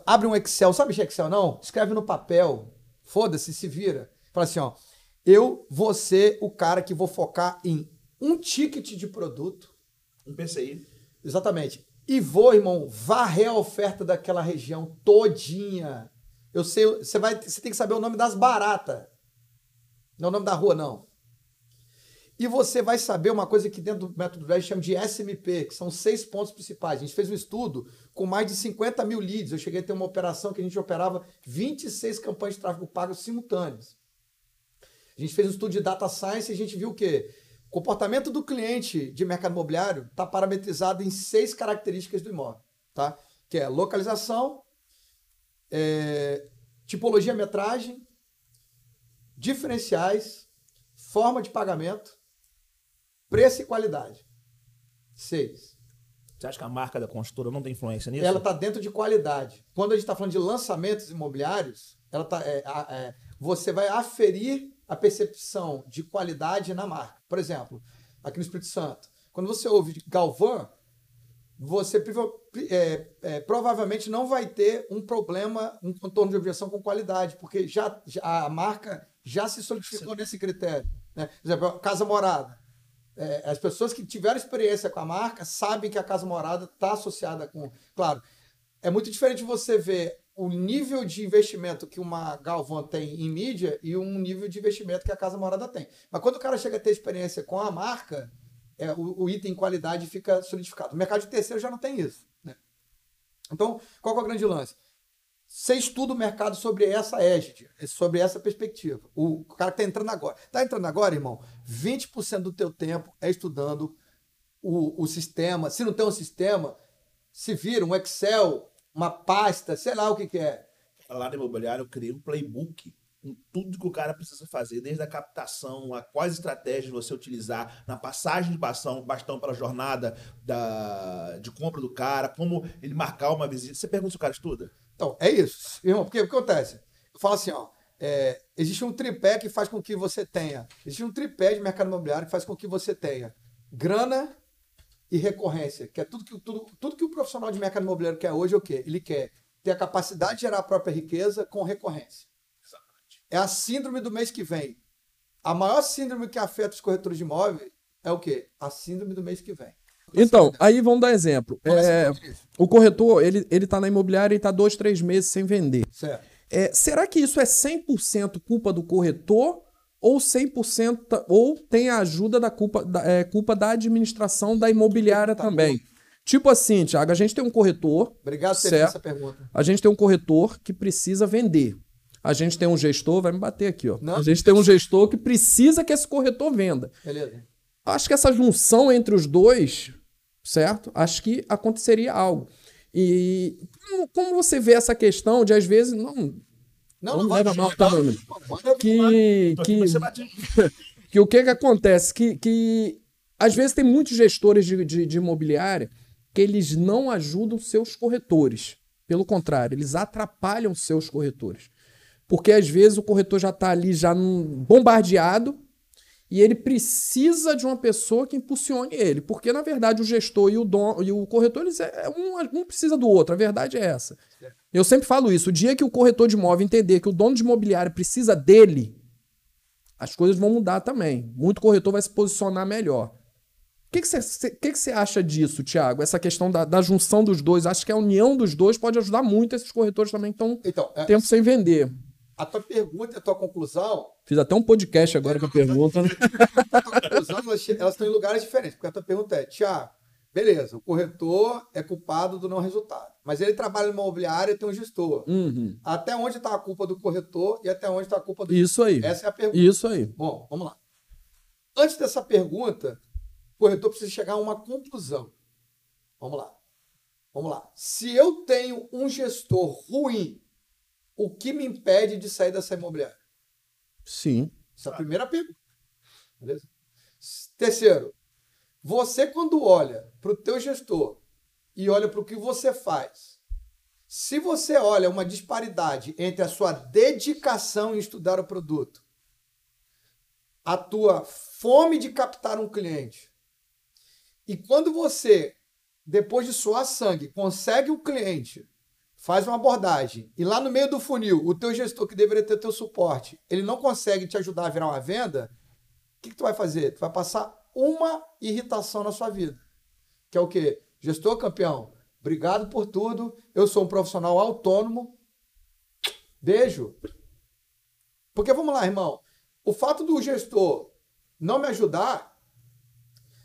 Abre um Excel. Sabe mexer Excel, não? Escreve no papel. Foda-se, se vira. Fala assim, ó. Eu vou ser o cara que vou focar em um ticket de produto. Um PCI. Exatamente. E vou, irmão, varrer a oferta daquela região todinha. Eu sei, você vai, você tem que saber o nome das baratas. Não é o nome da rua, não. E você vai saber uma coisa que dentro do método Dredd chama de SMP, que são seis pontos principais. A gente fez um estudo com mais de 50 mil leads. Eu cheguei a ter uma operação que a gente operava 26 campanhas de tráfego pago simultâneas. A gente fez um estudo de data science e a gente viu o quê? O comportamento do cliente de mercado imobiliário está parametrizado em seis características do imóvel, tá? Que é localização, é, tipologia metragem, diferenciais, forma de pagamento, preço e qualidade. Seis. Você acha que a marca da construtora não tem influência nisso? Ela está dentro de qualidade. Quando a gente está falando de lançamentos imobiliários, ela tá, é, é, você vai aferir a percepção de qualidade na marca. Por exemplo, aqui no Espírito Santo, quando você ouve Galvan, você é, é, provavelmente não vai ter um problema, um contorno de objeção com qualidade, porque já, já- a marca já se solidificou nesse critério. Né? Por exemplo, Casa Morada. É, as pessoas que tiveram experiência com a marca sabem que a Casa Morada está associada com. Claro, é muito diferente você ver o nível de investimento que uma Galvan tem em mídia e um nível de investimento que a Casa Morada tem. Mas quando o cara chega a ter experiência com a marca, é, o, o item qualidade fica solidificado. O mercado de terceiro já não tem isso. Né? Então, qual é o grande lance? Você estuda o mercado sobre essa égide, sobre essa perspectiva. O cara que está entrando agora. Está entrando agora, irmão? 20% do teu tempo é estudando o, o sistema. Se não tem um sistema, se vira um Excel, uma pasta, sei lá o que, que é. Lá no imobiliário eu criei um playbook com tudo que o cara precisa fazer, desde a captação, a quais estratégias você utilizar na passagem de bastão, bastão para a jornada da, de compra do cara, como ele marcar uma visita. Você pergunta se o cara estuda? Então, é isso. Irmão, porque o que acontece? Eu falo assim, ó. é, existe um tripé que faz com que você tenha. Existe um tripé de mercado imobiliário que faz com que você tenha grana e recorrência, que é tudo que, tudo, tudo que o profissional de mercado imobiliário quer hoje é o quê? Ele quer ter a capacidade de gerar a própria riqueza com recorrência. É a síndrome do mês que vem. A maior síndrome que afeta os corretores de imóveis é o quê? A síndrome do mês que vem. Então, aí vamos dar exemplo. É, o corretor, ele, ele tá na imobiliária e tá dois, três meses sem vender. Certo. É, será que isso é 100% culpa do corretor ou 100% ta- ou tem a ajuda da culpa da, é, culpa da administração da imobiliária também? Tipo assim, Thiago, a gente tem um corretor, Obrigado por essa pergunta. a gente tem um corretor que precisa vender. A gente tem um gestor, vai me bater aqui, ó. Não. A gente tem um gestor que precisa que esse corretor venda. Beleza. Acho que essa junção entre os dois, certo? Acho que aconteceria algo. E como, como você vê essa questão de, às vezes, não, Não, Não vai- leva mal, tá, que, que, que o que que acontece? Que, que às vezes tem muitos gestores de, de, de imobiliária que eles não ajudam seus corretores. Pelo contrário, eles atrapalham seus corretores. Porque às vezes o corretor já está ali já bombardeado e ele precisa de uma pessoa que impulsione ele. Porque, na verdade, o gestor e o, dom, e o corretor, eles é, é um, um precisa do outro. A verdade é essa. Eu sempre falo isso. O dia que o corretor de imóvel entender que o dono de imobiliário precisa dele, as coisas vão mudar também. Muito corretor vai se posicionar melhor. O que que você que que você acha disso, Thiago? Essa questão da, da junção dos dois. Acho que a união dos dois pode ajudar muito esses corretores também que estão Então, é, tempo sem vender. A tua pergunta e a tua conclusão, Fiz até um podcast agora com a pergunta. né? a tua conclusão elas, elas estão em lugares diferentes. Porque a tua pergunta é, Tiago, beleza, o corretor é culpado do não resultado. Mas ele trabalha numa imobiliária e tem um gestor. Uhum. Até onde está a culpa do corretor e até onde está a culpa do Isso aí. Essa é a pergunta. Isso aí. Bom, vamos lá. Antes dessa pergunta, o corretor precisa chegar a uma conclusão. Vamos lá. Vamos lá. Se eu tenho um gestor ruim, o que me impede de sair dessa imobiliária? Sim. Essa é a primeira pergunta. Beleza? Terceiro, você quando olha para o teu gestor e olha para o que você faz, se você olha uma disparidade entre a sua dedicação em estudar o produto, a tua fome de captar um cliente, e quando você, depois de suar sangue, consegue o cliente, faz uma abordagem, e lá no meio do funil, o teu gestor que deveria ter teu suporte, ele não consegue te ajudar a virar uma venda, o que, que tu vai fazer? Tu vai passar uma irritação na sua vida. Que é o quê? Gestor campeão, obrigado por tudo. Eu sou um profissional autônomo. Beijo. Porque vamos lá, irmão. O fato do gestor não me ajudar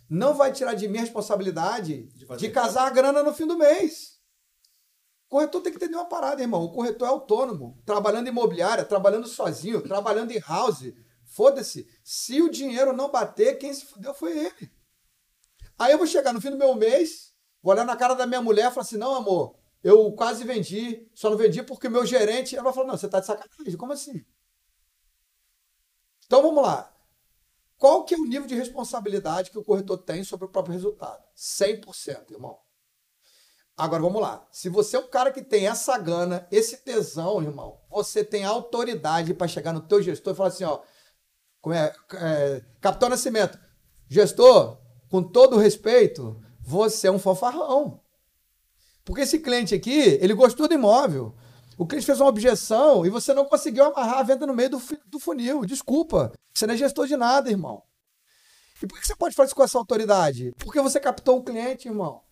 não vai tirar de mim a responsabilidade de, de casar a grana no fim do mês. Corretor tem que entender uma parada, irmão. O corretor é autônomo, trabalhando em imobiliária, trabalhando sozinho, trabalhando em house, Foda-se. Se o dinheiro não bater, quem se fudeu foi ele. Aí eu vou chegar no fim do meu mês, vou olhar na cara da minha mulher e falar assim: não, amor, eu quase vendi, só não vendi porque meu gerente. Ela falar: não, você tá de sacanagem. Como assim? Então vamos lá. Qual que é o nível de responsabilidade que o corretor tem sobre o próprio resultado? 100%, irmão. Agora vamos lá. Se você é um cara que tem essa gana, esse tesão, irmão, você tem autoridade para chegar no teu gestor e falar assim, ó, é, é, Capitão Nascimento, gestor, com todo respeito, você é um fofarrão. Porque esse cliente aqui, ele gostou do imóvel. O cliente fez uma objeção e você não conseguiu amarrar a venda no meio do, do funil. Desculpa. Você não é gestor de nada, irmão. E por que você pode fazer isso com essa autoridade? Porque você captou o cliente, irmão.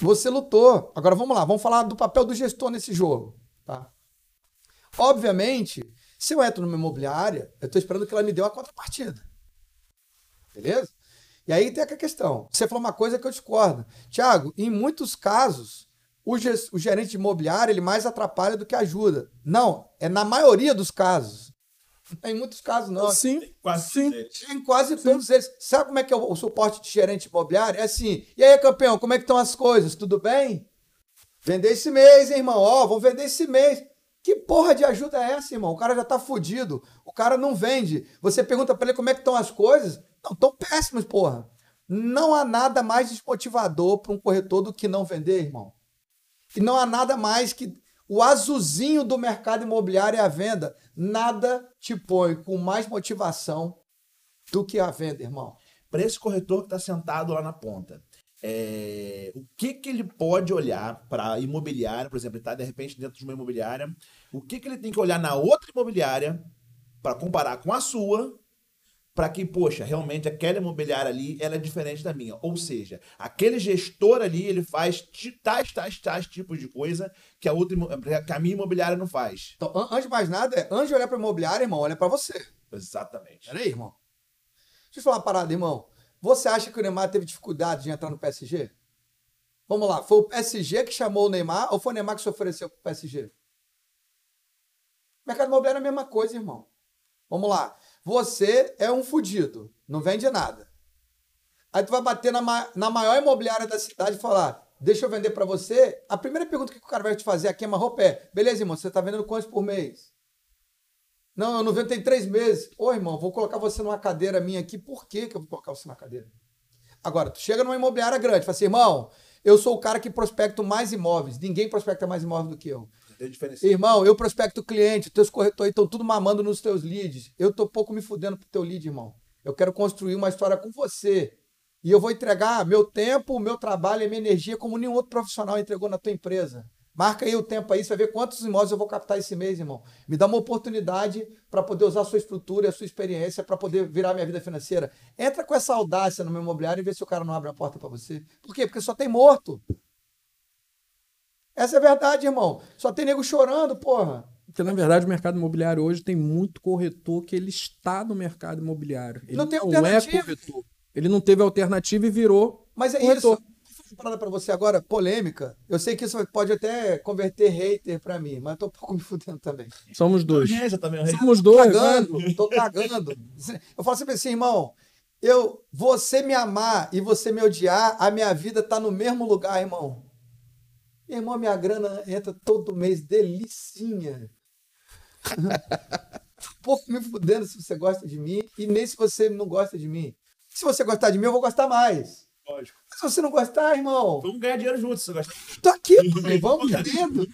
Você lutou. Agora vamos lá, vamos falar do papel do gestor nesse jogo. Tá? Obviamente, se eu entro numa imobiliária, eu estou esperando que ela me dê uma contrapartida. Beleza? E aí tem a questão. Você falou uma coisa que eu discordo. Tiago, em muitos casos, o, o gerente imobiliário ele mais atrapalha do que ajuda. Não, é na maioria dos casos. Em muitos casos, não. Sim, quase sim. Em quase sim. todos eles. Sabe como é que é o, o suporte de gerente imobiliário? É assim, e aí, campeão, como é que estão as coisas? Tudo bem? Vender esse mês, hein, irmão? Ó, vou vender esse mês. Que porra de ajuda é essa, irmão? O cara já tá fudido. O cara não vende. Você pergunta para ele como é que estão as coisas. Não, estão péssimas, porra. Não há nada mais desmotivador para um corretor do que não vender, irmão. E não há nada mais que o azulzinho do mercado imobiliário é a venda. Nada te põe com mais motivação do que a venda, irmão. Para esse corretor que está sentado lá na ponta, é, o que, que ele pode olhar para imobiliária, por exemplo, está de repente dentro de uma imobiliária, o que, que ele tem que olhar na outra imobiliária para comparar com a sua, para que, poxa, realmente aquela imobiliária ali ela é diferente da minha. Ou seja, aquele gestor ali ele faz tais, tais, tais tipos de coisa que a, outra, que a minha imobiliária não faz. Então, antes de mais nada, é, antes de olhar para imobiliária, irmão, olha para você. Exatamente. Peraí, irmão. Deixa eu falar uma parada, irmão. Você acha que o Neymar teve dificuldade de entrar no PSG? Vamos lá, foi o PSG que chamou o Neymar ou foi o Neymar que se ofereceu para o PSG? Mercado imobiliário é a mesma coisa, irmão. Vamos lá. Você é um fudido, não vende nada. Aí tu vai bater na, ma na maior imobiliária da cidade e falar: deixa eu vender para você. A primeira pergunta que o cara vai te fazer aqui é uma roupa é: beleza, irmão, você tá vendendo quantos por mês? Não, eu não vendo tem três meses. Ô, irmão, vou colocar você numa cadeira minha aqui. Por que, que eu vou colocar você na cadeira? Agora, tu chega numa imobiliária grande, fala assim, irmão, eu sou o cara que prospecto mais imóveis. Ninguém prospecta mais imóveis do que eu. Irmão, eu prospecto cliente, teus corretores estão tudo mamando nos teus leads. Eu tô pouco me fudendo pro teu lead, irmão. Eu quero construir uma história com você. E eu vou entregar meu tempo, meu trabalho e minha energia como nenhum outro profissional entregou na tua empresa. Marca aí o tempo aí, você vai ver quantos imóveis eu vou captar esse mês, irmão. Me dá uma oportunidade para poder usar a sua estrutura e a sua experiência para poder virar minha vida financeira. Entra com essa audácia no meu imobiliário e vê se o cara não abre a porta para você. Por quê? Porque só tem morto. Essa é a verdade, irmão. Só tem nego chorando, porra. Porque, na verdade, o mercado imobiliário hoje tem muito corretor que ele está no mercado imobiliário. Ele não tem não é corretor. Ele não teve alternativa e virou Mas é corretor. isso parada para você agora, polêmica. Eu sei que isso pode até converter hater para mim, mas eu tô um pouco me fudendo também. Somos dois. Também, Somos dois. Tô cagando, tô cagando. Eu falo sempre assim, irmão, eu, você me amar e você me odiar, a minha vida tá no mesmo lugar, irmão. Irmão, minha grana entra todo mês, delicinha. pouco me fudendo se você gosta de mim e nem se você não gosta de mim. Se você gostar de mim, eu vou gostar mais. Lógico. Se você não gostar, irmão, Vamos ganhar dinheiro juntos, se você gosta. tô aqui, pai, vamos dentro.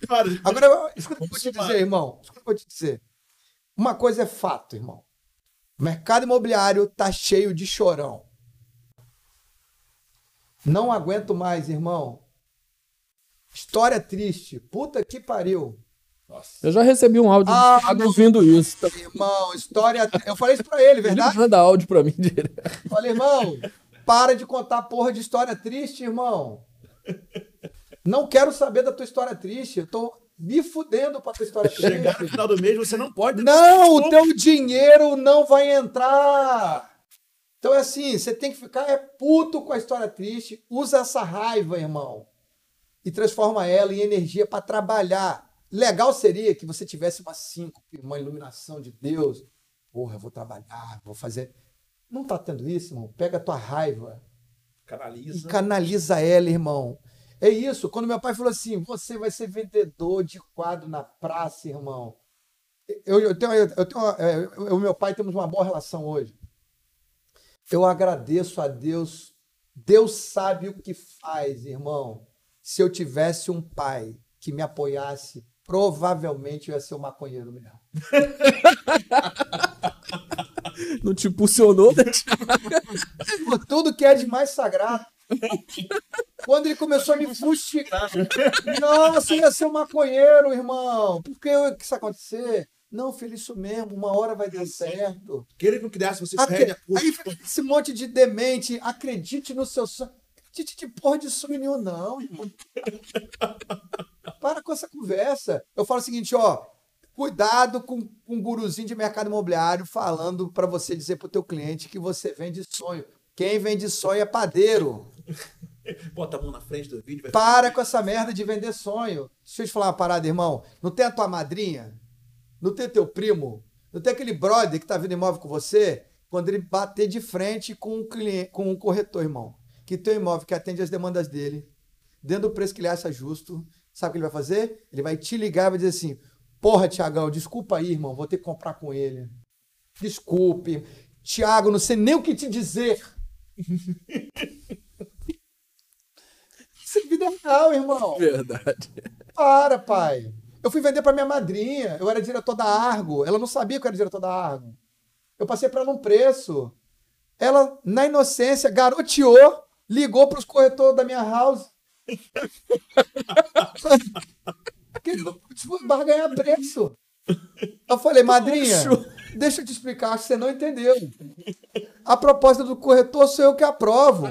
Agora, escuta o que eu vou te dizer, irmão. Escuta o que eu vou te dizer. Uma coisa é fato, irmão. O mercado imobiliário tá cheio de chorão. Não aguento mais, irmão. História triste. Puta que pariu. Nossa. Eu já recebi um áudio Ah, ouvindo isso. Tá? Irmão, história. Eu falei isso pra ele, Ele verdade? manda áudio pra mim direto. Falei, irmão, para de contar porra de história triste, irmão. Não quero saber da tua história triste. Eu tô me fudendo pra tua história Chegar no triste. final do mês, você não pode. Não, o teu dinheiro não vai entrar. Então é assim, você tem que ficar é puto com a história triste. Usa essa raiva, irmão, e transforma ela em energia para trabalhar. Legal seria que você tivesse uma síncope, uma iluminação de Deus. Porra, eu vou trabalhar, vou fazer. Não tá tendo isso, irmão? Pega a tua raiva e Canaliza. canaliza ela, irmão. É isso. Quando meu pai falou assim, você vai ser vendedor de quadro na praça, irmão. Eu, eu tenho, eu tenho, é, eu e meu pai temos uma boa relação hoje. Eu agradeço a Deus. Deus sabe o que faz, irmão. Se eu tivesse um pai que me apoiasse, provavelmente eu ia ser um maconheiro mesmo. Não te impulsionou, né? tudo que é de mais sagrado. Quando ele começou a me fustigar, nossa, eu ia ser um maconheiro, irmão. Por que eu- que isso acontecer? Não, filho, isso mesmo, uma hora vai dar certo. Querer que não criasse, você Acre-. Aí fica esse monte de demente, acredite no seu sonho. Acredite de porra de sonho nenhum, não, irmão. Para com essa conversa. Eu falo o seguinte, ó. Cuidado com, com um guruzinho de mercado imobiliário falando para você dizer pro teu cliente que você vende sonho. Quem vende sonho é padeiro. Bota a mão na frente do vídeo. Vai... Para com essa merda de vender sonho. Deixa eu te falar uma parada, irmão. Não tem a tua madrinha? Não tem teu primo? Não tem aquele brother que tá vendo imóvel com você? Quando ele bater de frente com um cliente, com um corretor, irmão, que tem um imóvel que atende as demandas dele, dentro do preço que ele acha justo, sabe o que ele vai fazer? Ele vai te ligar e vai dizer assim: Porra, Tiagão, desculpa aí, irmão, vou ter que comprar com ele. Desculpe. Tiago, não sei nem o que te dizer. Isso é vida real, irmão. Verdade. Para, pai. Eu fui vender para minha madrinha. Eu era diretor da Argo. Ela não sabia que eu era diretor da Argo. Eu passei para ela um preço. Ela, na inocência, garoteou, ligou para os corretores da minha house. Querido, barganhar preço. Eu falei, madrinha, deixa eu te explicar, acho que você não entendeu. A proposta do corretor sou eu que aprovo.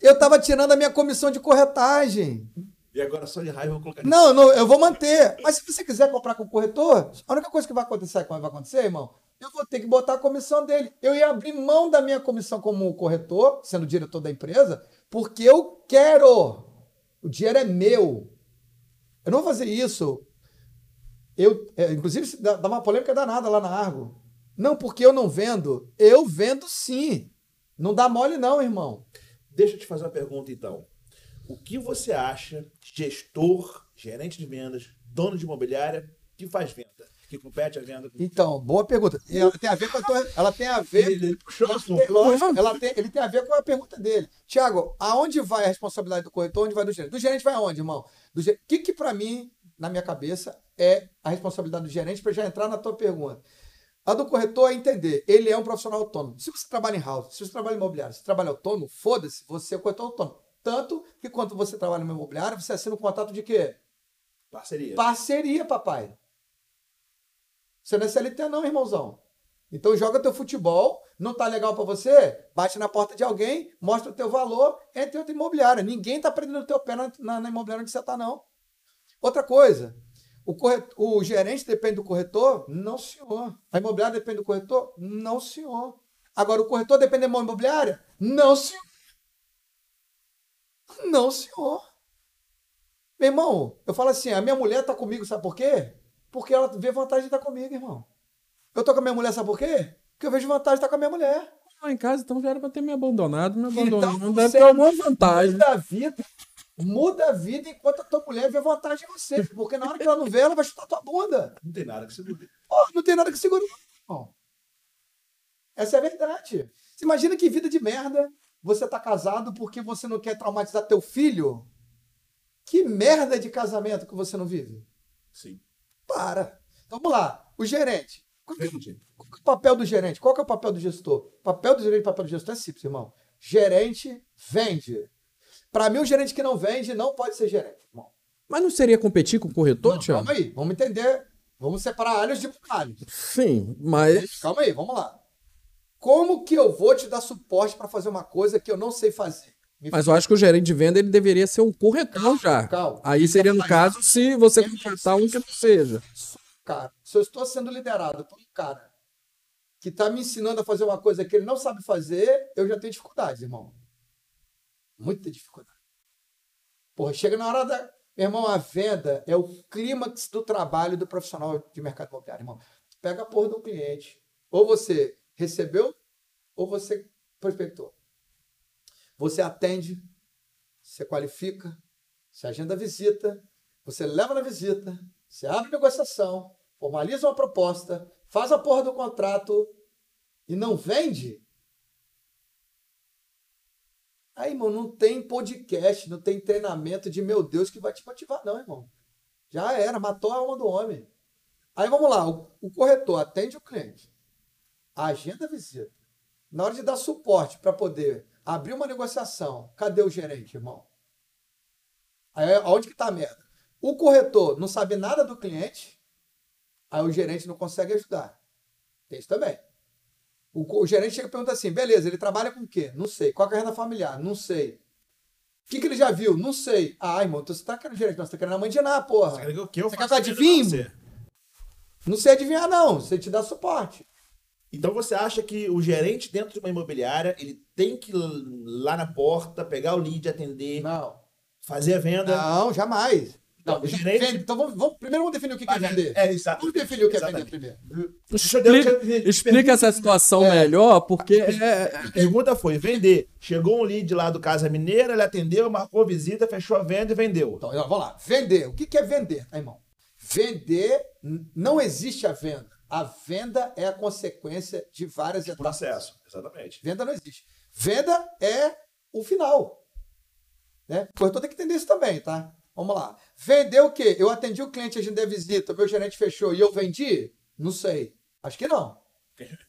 Eu estava tirando a minha comissão de corretagem. E agora só de raiva eu vou colocar. Não, não, eu vou manter. Mas se você quiser comprar com o corretor, a única coisa que vai acontecer, que vai acontecer, irmão, eu vou ter que botar a comissão dele. Eu ia abrir mão da minha comissão como corretor, sendo diretor da empresa, porque eu quero. O dinheiro é meu. Eu não vou fazer isso. Eu, é, inclusive, dá dá uma polêmica danada lá na Argo. Não, porque eu não vendo. Eu vendo sim. Não dá mole, não, irmão. Deixa eu te fazer uma pergunta, então. O que você acha, gestor, gerente de vendas, dono de imobiliária, que faz venda? Que compete a venda? Então, boa pergunta. E Ela tem a ver com a tua, ela tem a ver Ele puxou assunto. tem- lógico, ela tem, ele tem a ver com a pergunta dele. Tiago, aonde vai a responsabilidade do corretor? Onde vai do gerente? Do gerente vai aonde, irmão? O que, que para mim, na minha cabeça, é a responsabilidade do gerente para já entrar na tua pergunta? A do corretor é entender, ele é um profissional autônomo. Se você trabalha em house, se você trabalha em imobiliário, se você trabalha autônomo, foda-se, você é corretor autônomo. Tanto que quando você trabalha no imobiliário, você assina um contrato de quê? Parceria. Parceria, papai. Você não é CLT não, irmãozão. Então joga teu futebol, não tá legal pra você? Bate na porta de alguém, mostra o teu valor, entre outra imobiliária. Ninguém tá prendendo o teu pé na, na, na imobiliária onde você tá, não. Outra coisa, o, corretor, o gerente depende do corretor? Não, senhor. A imobiliária depende do corretor? Não, senhor. Agora, o corretor depende da imobiliária? Não, senhor. Não, senhor. Meu irmão, eu falo assim, a minha mulher tá comigo, sabe por quê? Porque ela vê vantagem de estar comigo, irmão. Eu tô com a minha mulher, sabe por quê? Porque eu vejo vantagem de estar com a minha mulher. Lá em casa, então já era pra ter me abandonado, me abandonou. Então, não deve você- ter alguma vantagem. Da vida. muda a vida enquanto a tua mulher vê vantagem em você. Porque na hora que ela não vê, ela vai chutar tua bunda. Não tem nada que segure. Pô, não tem nada que segure. não. Essa é a verdade. Você imagina que vida de merda você tá casado porque você não quer traumatizar teu filho? Que merda de casamento que você não vive? Sim. Para. Então vamos lá. O gerente. Qual é, qual é o papel do gerente? Qual é o papel do gestor? O papel do gerente e papel do gestor é simples, irmão. Gerente vende. Para mim, o gerente que não vende não pode ser gerente, irmão. Mas não seria competir com o corretor, Não, Thiago? calma aí, vamos entender. Vamos separar alhos de bugalhos. Sim, mas. Calma aí, vamos lá. Como que eu vou te dar suporte para fazer uma coisa que eu não sei fazer? Mas eu acho que o gerente de venda ele deveria ser um corretor já. Calma. Aí seria no caso se você contratar um que não seja. cara, se eu estou sendo liderado por um cara que está me ensinando a fazer uma coisa que ele não sabe fazer, eu já tenho dificuldades, irmão. Muita dificuldade. Porra, chega na hora da. Meu irmão, a venda é o clímax do trabalho do profissional de mercado imobiliário, irmão. Pega a porra do cliente. Ou você recebeu, ou você prospectou. Você atende, você qualifica, você agenda a visita, você leva na visita, você abre negociação, formaliza uma proposta, faz a porra do contrato e não vende. Aí, irmão, não tem podcast, não tem treinamento de meu Deus que vai te motivar, não, irmão. Já era, matou a alma do homem. Aí vamos lá, o, o corretor atende o cliente, agenda a visita. Na hora de dar suporte para poder abrir uma negociação, cadê o gerente, irmão? Aí aonde que tá a merda? O corretor não sabe nada do cliente, aí o gerente não consegue ajudar. Tem isso também. O, o gerente chega e pergunta assim: beleza, ele trabalha com o quê? Não sei. Qual é a renda familiar? Não sei. O que, que ele já viu? Não sei. Ah, irmão, então você tá querendo gerente, não, você tá querendo amandinar, porra. Você quer que eu- que eu Você quer que eu adivinhe? Não sei adivinhar, não. Você te dá suporte. Então você acha que o gerente dentro de uma imobiliária, ele tem que ir lá na porta, pegar o lead, atender, Não. fazer a venda? Não, jamais. Não, o gerente- vende. Então vamos, vamos- primeiro vamos definir o que, que é vender. É, exato. Vamos definir o que é vender Exatamente. primeiro. Explica, explica essa situação melhor, porque é, A pergunta foi: vender. Chegou um lead lá do Casa Mineira, ele atendeu, marcou visita, fechou a venda e vendeu. Então, vamos lá. Vender. O que, que é vender, tá, irmão? Vender, não existe a venda. A venda é a consequência de várias etapas. Processo, exatamente. Venda não existe. Venda é o final. Né? O corretor tem que entender isso também, tá? Vamos lá. Vender o quê? Eu atendi o cliente, a visita, meu gerente fechou e eu vendi? Não sei. Acho que não.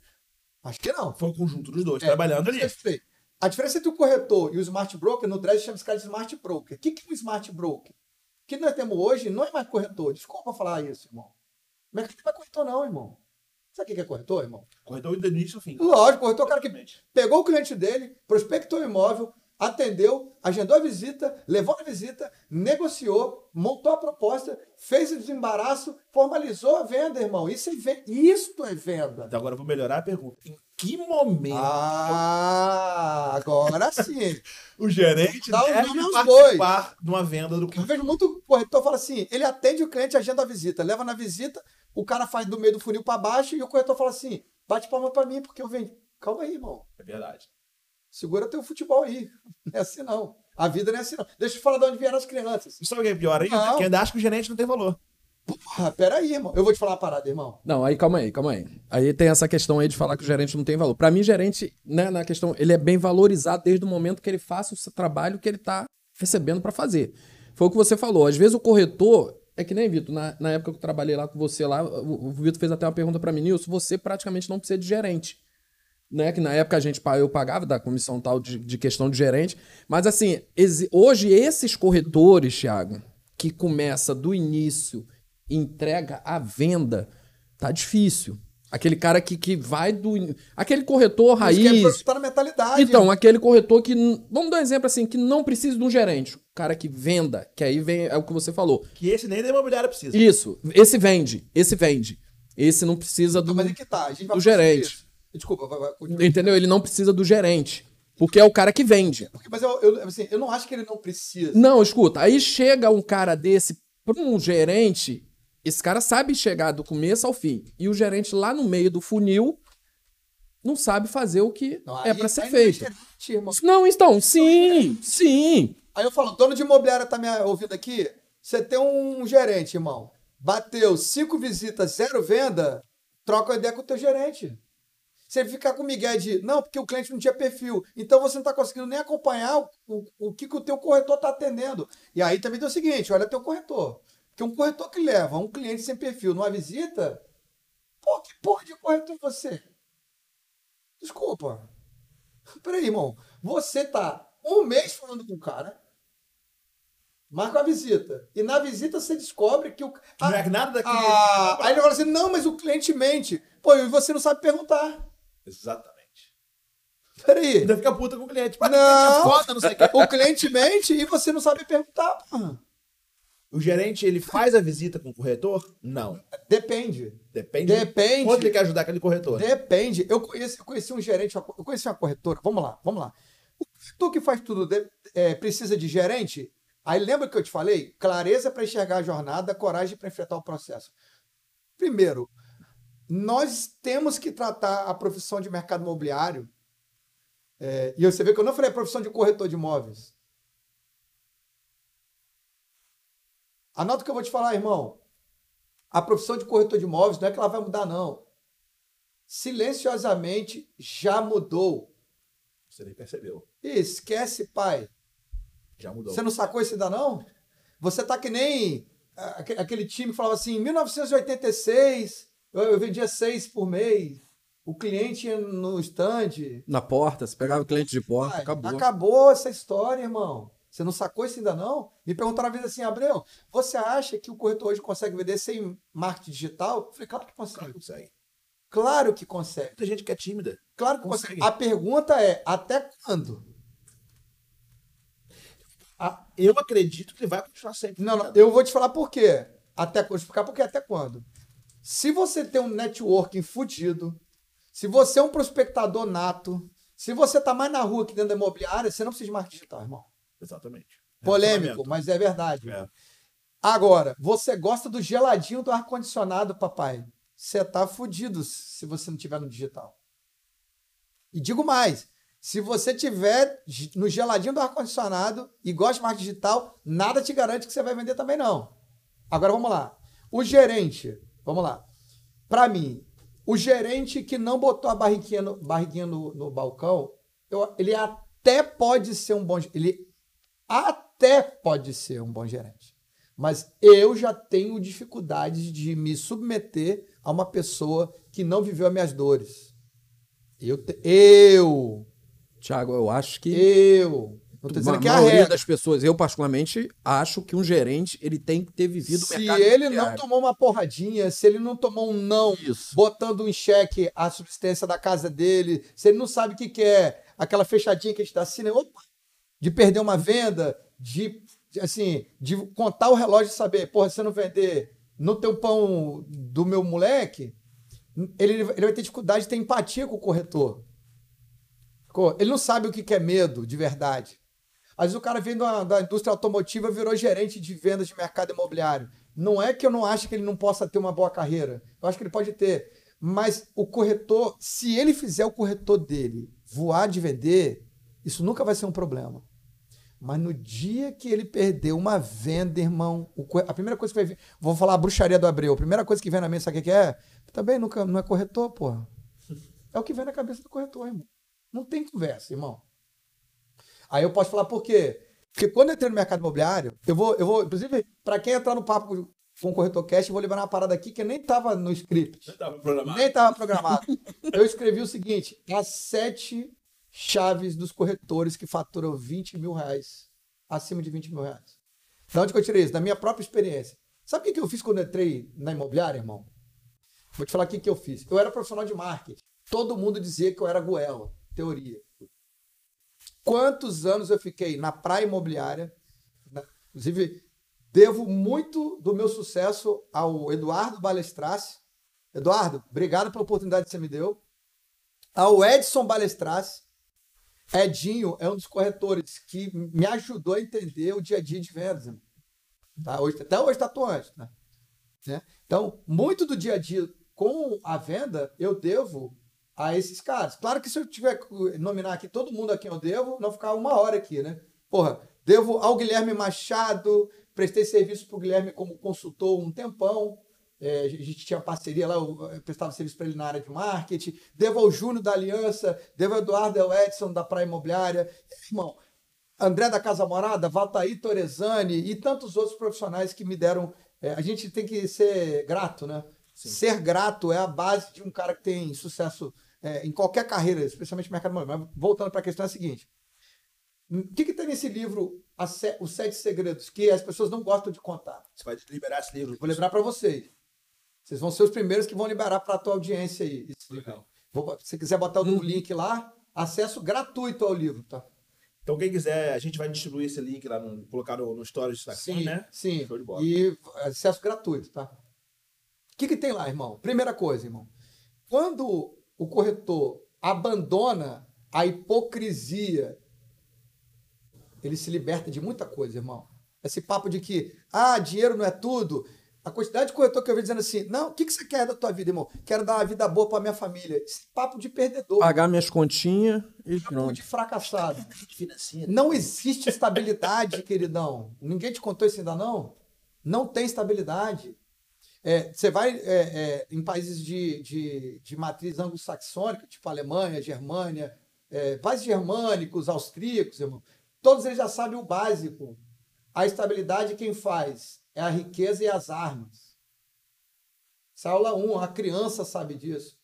Acho que não. Foi o conjunto dos dois, É, trabalhando ali. A diferença entre o corretor e o smart broker, no Dress chama esse cara de smart broker. O que, que é um smart broker? O que nós temos hoje não é mais corretor. Desculpa falar isso, irmão. Mas não é corretor, não, irmão. Sabe o que é corretor, irmão? Corretor do início ao fim. Lógico, corretor é o cara que pegou o cliente dele, prospectou o imóvel, atendeu, agendou a visita, levou a visita, negociou, montou a proposta, fez o desembaraço, formalizou a venda, irmão. Isso é, ve- Isto é venda. Então agora eu vou melhorar a pergunta. Em que momento Ah, agora sim. o gerente Dá deve aos participar de uma venda do Eu vejo muito corretor fala assim: ele atende o cliente, agenda a visita, leva na visita, o cara faz do meio do funil para baixo e o corretor fala assim: bate palma para mim porque eu vendi. Calma aí, irmão. É verdade. Segura teu futebol aí. Não é assim não. A vida não é assim não. Deixa eu falar de onde vieram as crianças. E sabe o que é pior ainda? Não. Que ainda acha que o gerente não tem valor. Ah, peraí, irmão. Eu vou te falar uma parada, irmão. Não, aí calma aí, calma aí. Aí tem essa questão aí de falar que o gerente não tem valor. Pra mim, gerente, né, na questão, ele é bem valorizado desde o momento que ele faça o seu trabalho que ele tá recebendo pra fazer. Foi o que você falou. Às vezes o corretor, é que nem Vitor, na, na época que eu trabalhei lá com você lá, o, o Vitor fez até uma pergunta pra mim, Nilson, você praticamente não precisa de gerente. Né, que na época a gente eu pagava da comissão tal de, de questão de gerente, mas assim, hoje esses corretores, Thiago, que começa do início entrega à venda, tá difícil. Aquele cara que, que vai do. Aquele corretor que é raiz. tá na mentalidade. Então, aquele corretor que. Vamos dar um exemplo assim, que não precisa de um gerente. O cara que venda, que aí vem. É o que você falou. Que esse nem da imobiliária precisa. Isso. Esse vende. Esse vende. Esse não precisa do. Mas é que tá. A gente vai do gerente. isso. Desculpa, vai, vai, continua. Entendeu? Ele não precisa do gerente. Porque é o cara que vende. Porque- Mas eu, eu, assim, eu não acho que ele não precisa. Não, escuta, aí chega um cara desse para um gerente, esse cara sabe chegar do começo ao fim. E o gerente lá no meio do funil não sabe fazer o que Não, é para ser é feito. gerente, irmão. Não, então, sim, sim. Aí eu falo, dono de imobiliária tá me ouvindo aqui? Você tem um gerente, irmão. Bateu cinco visitas, zero venda, troca a ideia com o teu gerente. Se ele ficar com o Miguel de, não, porque o cliente não tinha perfil, então você não está conseguindo nem acompanhar o, o, o que, que o teu corretor está atendendo. E aí também tem o seguinte, olha teu corretor. Porque um corretor que leva um cliente sem perfil numa visita, pô, que porra de corretor é você? Desculpa. Peraí, irmão. Você tá um mês falando com o cara, marca a visita. E na visita você descobre que o. Não é nada daquele. Ah, aí ele fala assim: não, mas o cliente mente. Pô, e você não sabe perguntar. Exatamente. Peraí. Ainda fica puta com o cliente. Mas Não. cliente é foda, não sei o quê. O cliente mente e você não sabe perguntar. porra. O gerente, ele faz a visita com o corretor? Não. Depende. Depende. Depende. Quanto ele quer ajudar aquele corretor? Depende. Eu conheci, eu conheci um gerente, eu conheci uma corretora. Vamos lá, vamos lá. O corretor que faz tudo de- é, precisa de gerente? Aí lembra que eu te falei? Clareza para enxergar a jornada, coragem para enfrentar o processo. Primeiro, nós temos que tratar a profissão de mercado imobiliário. é, e você vê que eu não falei a profissão de corretor de imóveis. Anota o que eu vou te falar, irmão. A profissão de corretor de imóveis não é que ela vai mudar, não. Silenciosamente já mudou. Você nem percebeu. Ih, esquece, pai. Já mudou. Você não sacou isso ainda não? Você tá que nem aque- aquele time que falava assim, em 1986, eu, eu vendia seis por mês. O cliente ia no stand. Na porta, você pegava o cliente de porta, Pai, acabou. acabou essa história, irmão. Você não sacou isso ainda não? Me perguntaram uma vez assim, Abreu, você acha que o corretor hoje consegue vender sem marketing digital? Eu falei, claro que Claro consegue. que consegue. Claro que consegue. Muita gente que é tímida. Claro que Consegue. consegue. A pergunta é, até quando? Ah, eu acredito que vai continuar sempre. Não, não, eu vou te falar por quê. Até, vou explicar por quê até quando. Se você tem um networking fudido, se você é um prospectador nato, se você tá mais na rua que dentro da imobiliária, você não precisa de marketing digital, irmão. Exatamente. Polêmico, mas é verdade. É. Agora, você gosta do geladinho do ar-condicionado, papai. Você tá fudido se você não tiver no digital. E digo mais, se você tiver no geladinho do ar-condicionado e gosta de marketing digital, nada te garante que você vai vender também não. Agora vamos lá. O gerente, vamos lá. Para mim, o gerente que não botou a barriguinha no, barriguinha no, no balcão, eu- ele até pode ser um bom, ele até pode ser um bom gerente. Mas eu já tenho dificuldades de me submeter a uma pessoa que não viveu as minhas dores. Eu, te- eu, Tiago, eu acho que eu. Não tô dizendo que é a maioria regra. das pessoas, eu particularmente, acho que um gerente ele tem que ter vivido o Se mercado ele não tomou uma porradinha, se ele não tomou um não, Isso. botando em xeque a subsistência da casa dele, se ele não sabe o que, que é aquela fechadinha que a gente dá assim, né? Opa, de perder uma venda, de assim, de contar o relógio e saber, porra, se você não vender no teu pão do meu moleque, ele, ele vai ter dificuldade de ter empatia com o corretor. Ele não sabe o que é medo de verdade. Às vezes o cara vem da, da indústria automotiva virou gerente de vendas de mercado imobiliário. Não é que eu não acho que ele não possa ter uma boa carreira. Eu acho que ele pode ter. Mas o corretor, se ele fizer o corretor dele voar de vender, isso nunca vai ser um problema. Mas no dia que ele perder uma venda, irmão, a primeira coisa que vai vir. Vou falar a bruxaria do Abreu. A primeira coisa que vem na mente, sabe o que que é? Também nunca, não é corretor, porra. É o que vem na cabeça do corretor, irmão. Não tem conversa, irmão. Aí eu posso falar por quê? Porque quando eu entrei no mercado imobiliário, eu vou, eu vou, inclusive, para quem entrar no papo com o corretor cash, eu vou liberar uma parada aqui que nem estava no script. Você tava programado. Nem estava programado. Eu escrevi o seguinte: as sete chaves dos corretores que faturam 20 mil reais, acima de 20 mil reais. Da onde que eu tirei isso? Da minha própria experiência. Sabe o que que eu fiz quando eu entrei na imobiliária, irmão? Vou te falar o que que eu fiz. Eu era profissional de marketing. Todo mundo dizia que eu era goela. Teoria. Quantos anos eu fiquei na praia imobiliária? na- Inclusive, devo muito do meu sucesso ao Eduardo Balestrace. Eduardo, obrigado pela oportunidade que você me deu. Ao Edson Balestrace. Edinho é um dos corretores que me ajudou a entender o dia a dia de vendas. Tá? Hoje, até hoje tatuante. Né? Né? Então, muito do dia a dia com a venda eu devo a esses caras. Claro que se eu tiver que nominar aqui todo mundo a quem eu devo, não ficar uma hora aqui, né? Porra, Devo ao Guilherme Machado, prestei serviço para o Guilherme como consultor um tempão. É, a gente tinha parceria lá, eu prestava serviço para ele na área de marketing. Devo ao Júnior da Aliança, devo ao Eduardo El Edson da Praia Imobiliária. Irmão, André da Casa Morada, Valtaí Torezani e tantos outros profissionais que me deram. É, a gente tem que ser grato, né? Sim. Ser grato é a base de um cara que tem sucesso é, em qualquer carreira, especialmente no mercado imobiliário. Mas voltando para a questão é a seguinte: o que, que tem nesse livro, Os Sete Segredos, que as pessoas não gostam de contar? Você vai liberar esse livro? Vou liberar para vocês. Vocês vão ser os primeiros que vão liberar para a tua audiência aí. Esse livro. Vou, se você quiser botar o hum. link lá, acesso gratuito ao livro, tá? Então, quem quiser, a gente vai distribuir esse link lá, no, colocar no, no Stories do sim, né? Sim, E acesso gratuito, tá? O que, que tem lá, irmão? Primeira coisa, irmão. Quando o corretor abandona a hipocrisia, ele se liberta de muita coisa, irmão. Esse papo de que, ah, dinheiro não é tudo, a quantidade de corretor que eu vi dizendo assim, não, o que, que você quer da tua vida, irmão? Quero dar uma vida boa para minha família. Esse papo de perdedor. Pagar minhas continhas e papo pronto. de fracassado. Não existe estabilidade, queridão. Ninguém te contou isso ainda não? Não tem estabilidade. É, você vai é, é, em países de, de, de matriz anglo-saxônica, tipo Alemanha, Germânia, é, países germânicos, austríacos, irmão, todos eles já sabem o básico. A estabilidade quem faz é a riqueza e as armas. Essa é aula 1, a criança sabe disso.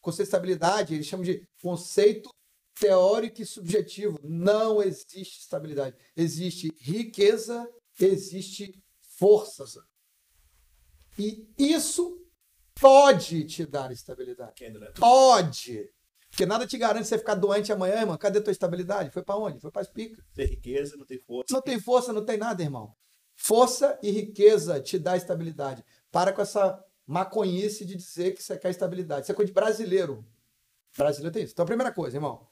Conceito de estabilidade, eles chamam de conceito teórico e subjetivo. Não existe estabilidade. Existe riqueza, existe força. E isso pode te dar estabilidade. Pode. Porque nada te garante você ficar doente amanhã, irmão. Cadê tua estabilidade? Foi para onde? Foi para as picas. Tem riqueza, não tem força. Não tem força, não tem nada, irmão. Força e riqueza te dá estabilidade. Para com essa maconhice de dizer que você quer estabilidade. Isso é coisa de brasileiro. Brasileiro tem isso. Então, a primeira coisa, irmão.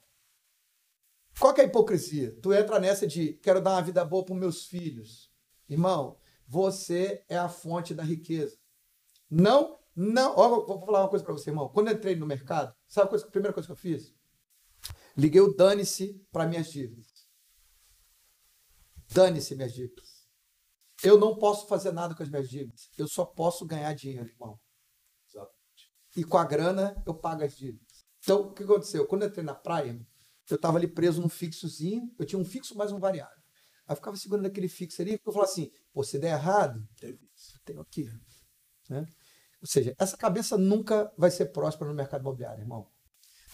Qual que é a hipocrisia? Tu entra nessa de quero dar uma vida boa para meus filhos. Irmão, você é a fonte da riqueza. Não, não. Ó, vou falar uma coisa para você, irmão. Quando eu entrei no mercado, sabe a, coisa, a primeira coisa que eu fiz? Liguei o dane-se para minhas dívidas. Dane-se minhas dívidas. Eu não posso fazer nada com as minhas dívidas. Eu só posso ganhar dinheiro, irmão. Exatamente. E com a grana eu pago as dívidas. Então, o que aconteceu? Quando eu entrei na praia, eu estava ali preso num fixozinho. Eu tinha um fixo mais um variável. Aí eu ficava segurando aquele fixo ali, porque eu falava assim: Pô, se der errado, eu tenho aqui. Né? Ou seja, essa cabeça nunca vai ser próspera no mercado imobiliário, irmão.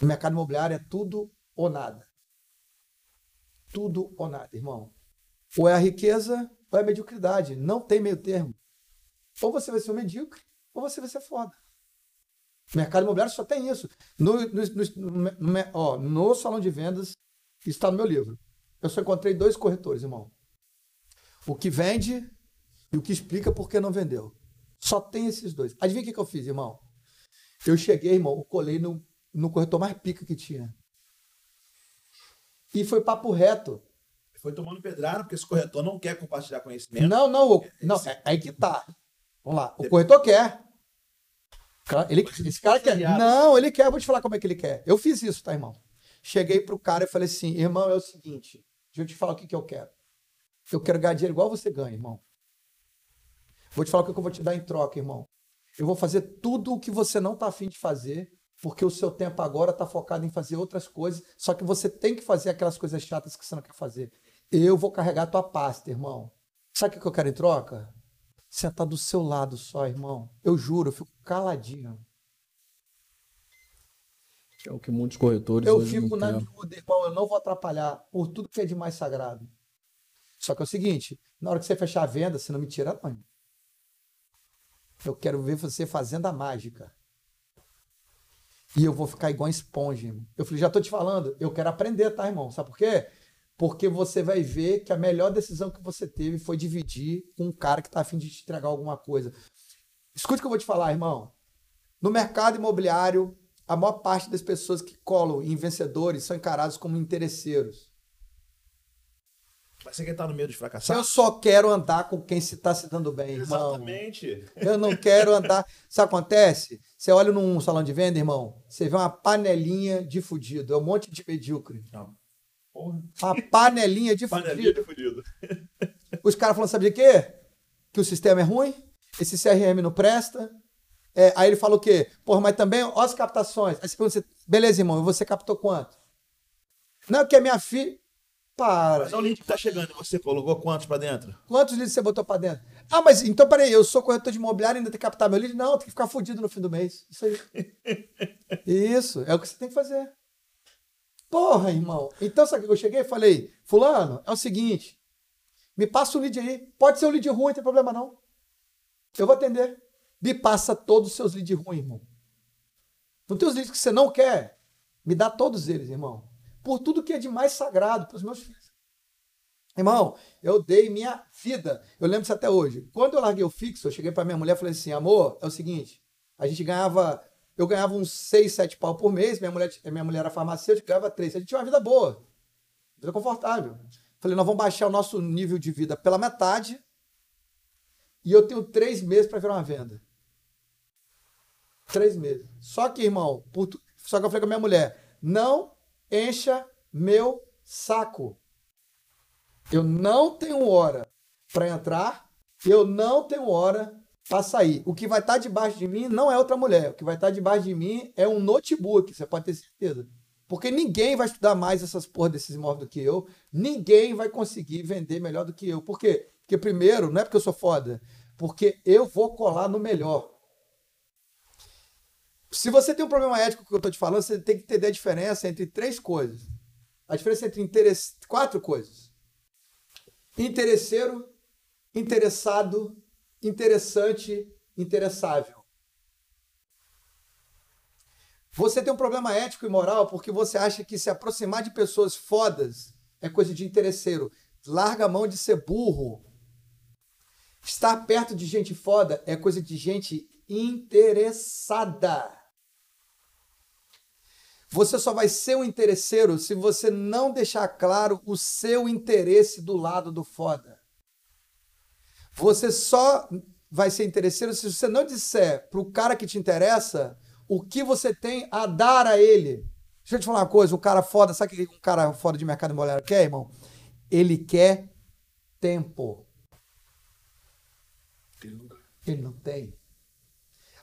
No mercado imobiliário é tudo ou nada. Tudo ou nada, irmão. Ou é a riqueza ou é a mediocridade. Não tem meio termo. Ou você vai ser um medíocre, ou você vai ser foda. O mercado imobiliário só tem isso. No, no, no, ó, no salão de vendas, está no meu livro. Eu só encontrei dois corretores, irmão. O que vende e o que explica por que não vendeu. Só tem esses dois. Adivinha o que, que eu fiz, irmão? Eu cheguei, irmão, eu colei no, no corretor mais pica que tinha. E foi papo reto foi tomando pedrada, porque esse corretor não quer compartilhar conhecimento. Não, não, o, não, é aí que tá. Vamos lá. O corretor quer. Ele, esse cara quer. Não, ele quer. Eu vou te falar como é que ele quer. Eu fiz isso, tá, irmão? Cheguei pro cara e falei assim: irmão, é o seguinte, deixa eu te falar o que, que eu quero. Eu quero ganhar dinheiro igual você ganha, irmão. Vou te falar o que eu vou te dar em troca, irmão. Eu vou fazer tudo o que você não tá afim de fazer, porque o seu tempo agora tá focado em fazer outras coisas, só que você tem que fazer aquelas coisas chatas que você não quer fazer. Eu vou carregar tua pasta, irmão. Sabe o que eu quero em troca? Sentar do seu lado só, irmão. Eu juro, eu fico caladinho. É o que muitos corretores. Eu fico na miúda, irmão. Eu não vou atrapalhar por tudo que é de mais sagrado. Só que é o seguinte: na hora que você fechar a venda, você não me tira, não. Eu quero ver você fazendo a mágica. E eu vou ficar igual esponja, irmão. Eu falei, já tô te falando, eu quero aprender, tá, irmão? Sabe por quê? porque você vai ver que a melhor decisão que você teve foi dividir com um cara que está afim de te entregar alguma coisa. Escute o que eu vou te falar, irmão. No mercado imobiliário, a maior parte das pessoas que colam em vencedores são encarados como interesseiros. Mas você quer estar no meio dos fracassados? Eu só quero andar com quem se está se dando bem, irmão. Exatamente. Eu não quero andar. Isso acontece? Você olha num salão de venda, irmão, você vê uma panelinha de fudido, é um monte de medíocre. Não. Porra. Uma panelinha de Panelinha fudido. de fudido. Os caras falando, sabe de quê? Que o sistema é ruim, esse CRM não presta. É, aí ele fala o quê? Porra, mas também, ó as captações. Aí você pergunta, beleza, irmão, e você captou quanto? Não, porque a minha filha... Para. Mas é o lead que tá chegando e você colocou quantos pra dentro? Quantos leads você botou pra dentro? Ah, mas então peraí, eu sou corretor de imobiliário e ainda tem que captar meu lead? Não, tem que ficar fudido no fim do mês. Isso aí. Isso, é o que você tem que fazer. Porra, irmão. Então, sabe o que eu cheguei e falei? Fulano, é o seguinte. Me passa o lead aí. Pode ser um lead ruim, não tem problema não. Eu vou atender. Me passa todos os seus leads ruins, irmão. Não tem os leads que você não quer? Me dá todos eles, irmão. Por tudo que é de mais sagrado para os meus filhos. Irmão, eu dei minha vida. Eu lembro isso até hoje. Quando eu larguei o fixo, eu cheguei para minha mulher e falei assim: amor, é o seguinte, a gente ganhava. Eu ganhava uns 6, 7 pau por mês, minha mulher, minha mulher era farmacêutica, ganhava 3. A gente tinha uma vida boa, vida confortável. Falei, nós vamos baixar o nosso nível de vida pela metade e eu tenho três meses para virar uma venda. Três meses. Só que, irmão, tu- só que eu falei com a minha mulher, não encha meu saco. Eu não tenho hora para entrar, eu não tenho hora para sair. O que vai estar debaixo de mim não é outra mulher. O que vai estar debaixo de mim é um notebook, você pode ter certeza. Porque ninguém vai estudar mais essas porra desses imóveis do que eu. Ninguém vai conseguir vender melhor do que eu. Por quê? Porque, primeiro, não é porque eu sou foda. Porque eu vou colar no melhor. Se você tem um problema ético que eu estou te falando, você tem que entender a diferença entre três coisas. A diferença entre interesse... quatro coisas. Interesseiro, interessado, interessante, interessável. Você tem um problema ético e moral porque você acha que se aproximar de pessoas fodas é coisa de interesseiro. Larga a mão de ser burro. Estar perto de gente foda é coisa de gente interessada. Você só vai ser um interesseiro se você não deixar claro o seu interesse do lado do foda. Você só vai ser interesseiro se você não disser pro cara que te interessa o que você tem a dar a ele. Deixa eu te falar uma coisa, um cara foda, sabe o que um cara foda de mercado imobiliário quer, irmão? Ele quer tempo. Ele não tem.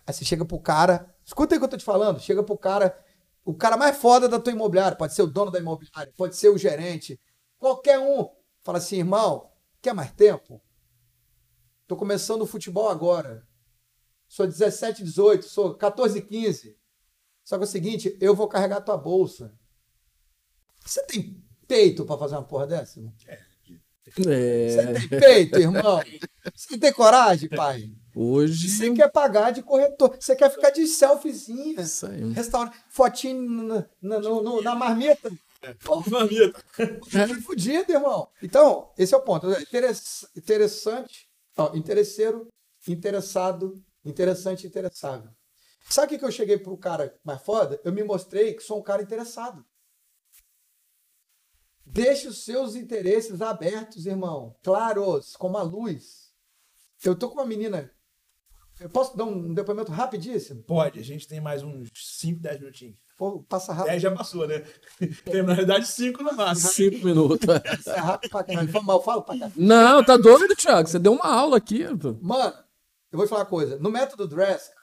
Aí você chega pro cara, escuta aí o que eu tô te falando, chega pro cara, o cara mais foda da tua imobiliária, pode ser o dono da imobiliária, pode ser o gerente, qualquer um. Fala assim, irmão, quer mais tempo? Tô começando o futebol agora. Sou 17, 18, sou 14, 15. Só que é o seguinte, eu vou carregar a tua bolsa. Você tem peito pra fazer uma porra dessa, irmão? Você É, tem peito, irmão? Você tem coragem, pai? Hoje. Você quer pagar de corretor. Você quer ficar de selfiezinha. Isso aí. Restaurante, fotinho na, na, no- na marmita. Pô, Mamita. que fudido, irmão. Então, esse é o ponto. Interess- interessante, ó, interesseiro, interessado, interessante, interessável. Sabe o que que eu cheguei pro cara mais foda? Eu me mostrei que sou um cara interessado. Deixe os seus interesses abertos, irmão. Claros, como a luz. Eu tô com uma menina. Eu posso dar um depoimento rapidíssimo? Pode, a gente tem mais uns 5, 10 minutinhos. Pô, passa rápido. 10 já passou, né? Tem, na realidade, 5 no máximo. Cinco minutos. É rápido pra caralho. Foi mal, eu falo pra caralho. Não, tá doido, Thiago? Você deu uma aula aqui. pô. Mano, eu vou te falar uma coisa. No método Dress, eu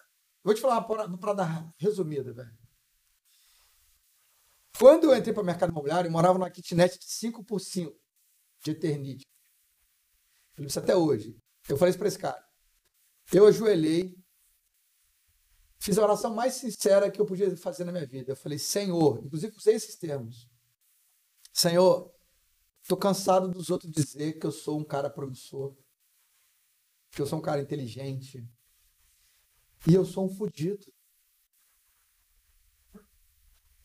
vou te falar uma parada dar resumida, velho. Quando eu entrei para o mercado imobiliário, eu morava numa kitnet de 5 por 5 de Eternite. Eu lembro isso até hoje. Eu falei isso para esse cara. Eu ajoelhei, fiz a oração mais sincera que eu podia fazer na minha vida. Eu falei, Senhor, inclusive usei esses termos. Senhor, tô cansado dos outros dizer que eu sou um cara promissor que eu sou um cara inteligente. E eu sou um fudido.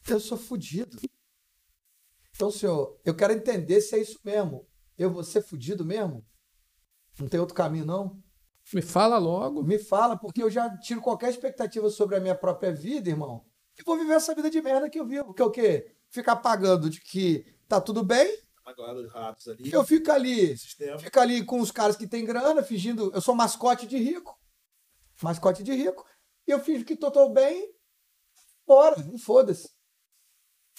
Eu sou fudido. Então, senhor, eu quero entender se é isso mesmo. Eu vou ser fudido mesmo? Não tem outro caminho, não? Me fala logo. Me fala, porque eu já tiro qualquer expectativa sobre a minha própria vida, irmão. E vou viver essa vida de merda que eu vivo. Que é o quê? Ficar pagando de que tá tudo bem. Ratos ali. Eu fico ali. Fica ali com os caras que têm grana, fingindo. Eu sou mascote de rico. Mascote de rico. E eu finjo que tô, tô bem. Bora, foda-se.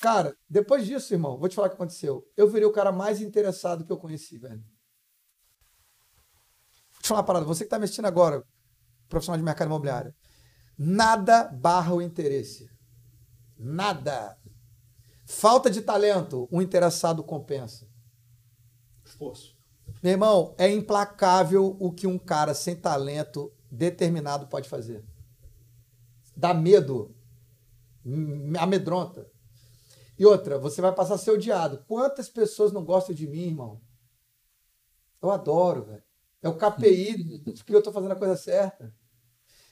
Cara, depois disso, irmão, vou te falar o que aconteceu. Eu virei o cara mais interessado que eu conheci, velho. Te falar uma parada. Você que tá me assistindo agora, profissional de mercado imobiliário. Nada barra o interesse. Nada. Falta de talento, o interessado compensa. Esforço. Meu irmão, é implacável o que um cara sem talento determinado pode fazer. Dá medo. Me amedronta. E outra, você vai passar a ser odiado. Quantas pessoas não gostam de mim, irmão? Eu adoro, velho. É o KPI que eu tô fazendo a coisa certa.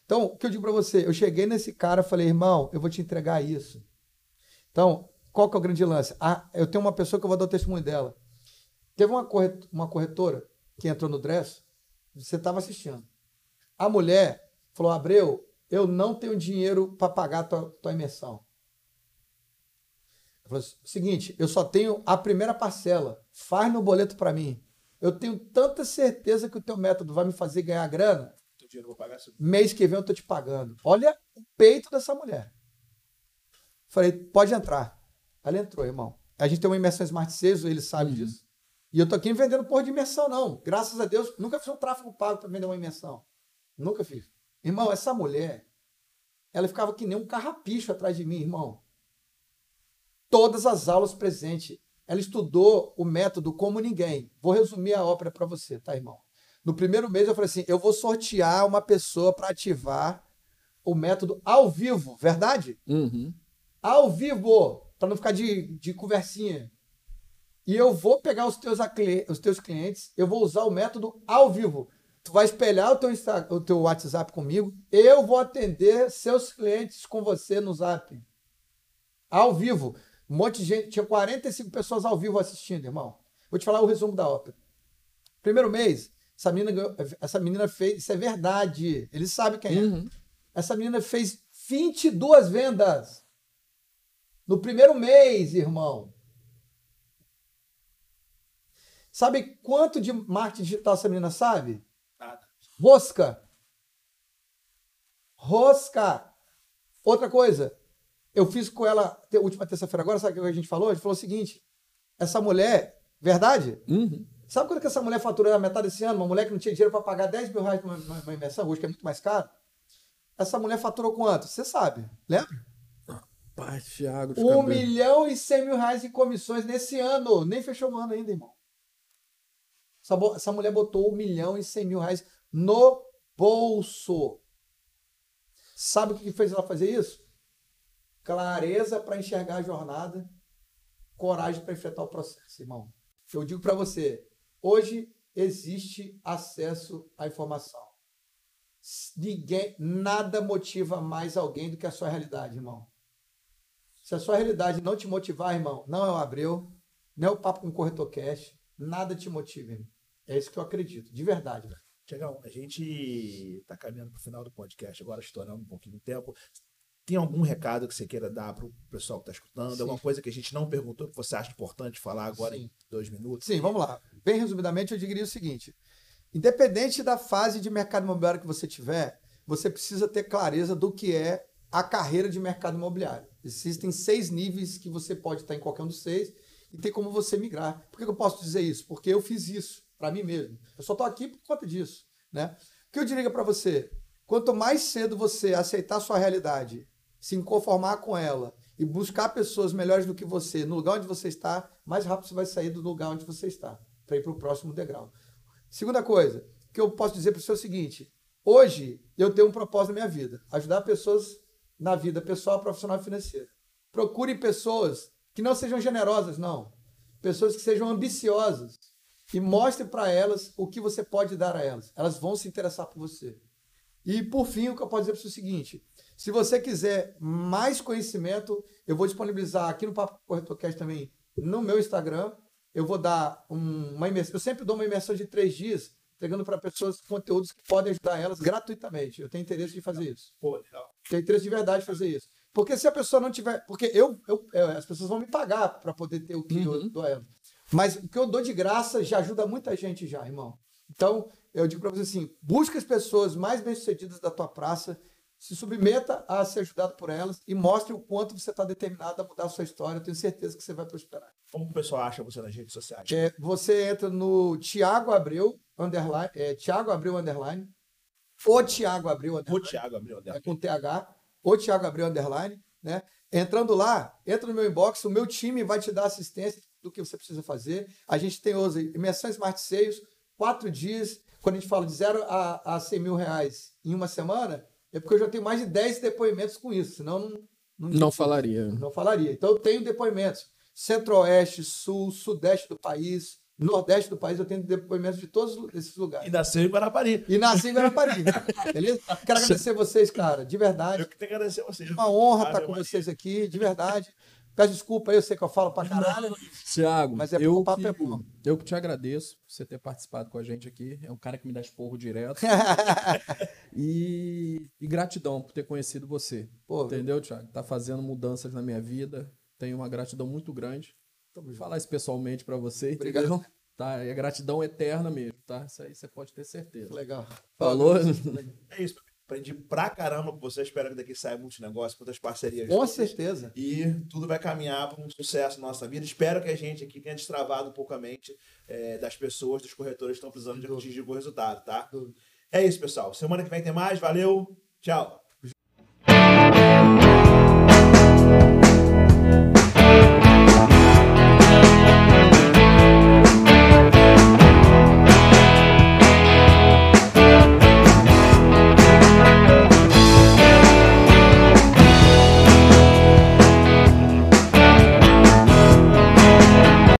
Então, o que eu digo para você? Eu cheguei nesse cara falei, irmão, eu vou te entregar isso. Então, qual que é o grande lance? Ah, eu tenho uma pessoa que eu vou dar o testemunho dela. Teve uma, corretora, uma corretora que entrou no Dress, você estava assistindo. A mulher falou, Abreu, eu não tenho dinheiro para pagar a tua, tua imersão. Falou assim, seguinte, eu só tenho a primeira parcela. Faz no boleto para mim. Eu tenho tanta certeza que o teu método vai me fazer ganhar grana. Mês que vem eu tô te pagando. Olha o peito dessa mulher. Falei, pode entrar. Ela entrou, irmão. A gente tem uma imersão Smart Sales, ele sabe uhum. disso. E eu tô aqui vendendo porra de imersão, não. Graças a Deus, nunca fiz um tráfego pago para vender uma imersão. Nunca fiz. Irmão, essa mulher, ela ficava que nem um carrapicho atrás de mim, irmão todas as aulas presentes. Ela estudou o método como ninguém. Vou resumir a ópera para você, tá, irmão? No primeiro mês eu falei assim: eu vou sortear uma pessoa para ativar o método ao vivo, verdade? Uhum. Ao vivo, para não ficar de, de conversinha. E eu vou pegar os teus, os teus clientes, eu vou usar o método ao vivo. Tu vai espelhar o teu, o teu WhatsApp comigo, eu vou atender seus clientes com você no Zap. Ao vivo. Um monte de gente, tinha 45 pessoas ao vivo assistindo, irmão. Vou te falar o resumo da ópera. Primeiro mês, essa menina, essa menina fez, isso é verdade, ele sabe quem é. Uhum. Essa menina fez 22 vendas. No primeiro mês, irmão. Sabe quanto de marketing digital essa menina sabe? Nada. Rosca. Rosca. Outra coisa, eu fiz com ela, última terça-feira agora, sabe o que a gente falou? A gente falou o seguinte: essa mulher, verdade? Uhum. Sabe quando que essa mulher faturou a metade desse ano? Uma mulher que não tinha dinheiro para pagar 10 mil reais numa, numa imersão, hoje que é muito mais caro. Essa mulher faturou quanto? Você sabe, lembra? Pai, Thiago. Um cabelo. milhão e cem mil reais em comissões nesse ano. Nem fechou o ano ainda, irmão. Essa, essa mulher botou um milhão e cem mil reais no bolso. Sabe o que fez ela fazer isso? Clareza para enxergar a jornada, coragem para enfrentar o processo, irmão. Eu digo para você, hoje existe acesso à informação. Ninguém, nada motiva mais alguém do que a sua realidade, irmão. Se a sua realidade não te motivar, irmão, não é o Abreu, não é o papo com o corretor cash, nada te motiva, irmão. É isso que eu acredito, de verdade, velho. Tiagão, a gente está caminhando para o final do podcast, agora estourando um pouquinho de tempo. Tem algum recado que você queira dar para o pessoal que está escutando? Sim. Alguma coisa que a gente não perguntou que você acha importante falar agora Sim. em dois minutos? Sim, vamos lá. Bem resumidamente, eu diria o seguinte: independente da fase de mercado imobiliário que você tiver, você precisa ter clareza do que é a carreira de mercado imobiliário. Existem seis níveis que você pode estar em qualquer um dos seis e tem como você migrar. Por que eu posso dizer isso? Porque eu fiz isso para mim mesmo. Eu só estou aqui por conta disso. Né? O que eu diria para você? Quanto mais cedo você aceitar a sua realidade se conformar com ela e buscar pessoas melhores do que você no lugar onde você está, mais rápido você vai sair do lugar onde você está, para ir para o próximo degrau. Segunda coisa, que eu posso dizer para você é o seguinte: hoje eu tenho um propósito na minha vida, ajudar pessoas na vida pessoal, profissional e financeira. Procure pessoas que não sejam generosas, não. Pessoas que sejam ambiciosas e mostre para elas o que você pode dar a elas. Elas vão se interessar por você. E por fim, o que eu posso dizer para você é o seguinte: se você quiser mais conhecimento, eu vou disponibilizar aqui no Papo Corretor Cast também no meu Instagram. Eu vou dar um, uma imersão. Eu sempre dou uma imersão de três dias, entregando para pessoas conteúdos que podem ajudar elas gratuitamente. Eu tenho interesse de fazer isso. Pô, legal. Tenho interesse de verdade de fazer isso. Porque se a pessoa não tiver. Porque eu, eu, eu as pessoas vão me pagar para poder ter o que uhum. eu dou a elas. Mas o que eu dou de graça já ajuda muita gente já, irmão. Então, eu digo para você assim: busca as pessoas mais bem-sucedidas da tua praça se submeta a ser ajudado por elas e mostre o quanto você está determinado a mudar a sua história. Eu tenho certeza que você vai prosperar. Como o pessoal acha você nas redes sociais? É, você entra no Tiago Abreu, underline, é, Tiago Abreu, underline, o Tiago Abreu, O underline, Thiago Abreu é, dela. com TH, o Tiago Abreu, underline, né? Entrando lá, entra no meu inbox, o meu time vai te dar assistência do que você precisa fazer. A gente tem hoje imersão Smart Sales, quatro dias, quando a gente fala de zero a, a 100 mil reais em uma semana, é porque eu já tenho mais de 10 depoimentos com isso, senão não, não, Não falaria. não falaria. Então eu tenho depoimentos. Centro-Oeste, Sul, Sudeste do país, Nordeste do país, eu tenho depoimentos de todos esses E lugares. nasceu em Guarapari. E nasci em Guarapari. Beleza? Quero agradecer vocês, cara, de verdade. Eu que tenho que agradecer a vocês. Uma honra estar Valeu, com Maria. vocês aqui, de verdade. Peço desculpa aí, eu sei que eu falo pra caralho. Tiago, Mas é eu, o papo que, é bom. eu que te agradeço por você ter participado com a gente aqui. É um cara que me dá esporro direto. e, e gratidão por ter conhecido você. Pô, Entendeu, Tiago? Tá fazendo mudanças na minha vida. Tenho uma gratidão muito grande. Vou falar isso pessoalmente pra você, Obrigado. entendeu? Tá? É gratidão eterna mesmo, tá? Isso aí você pode ter certeza. legal. Falou? É isso. Aprendi pra caramba com você. Espero que daqui saia muitos negócios, muitas parcerias. Com todas. certeza. E tudo vai caminhar para um sucesso na nossa vida. Espero que a gente aqui tenha destravado um pouco a mente eh, das pessoas, dos corretores que estão precisando de atingir o resultado, tá? É isso, pessoal. Semana que vem tem mais. Valeu. Tchau.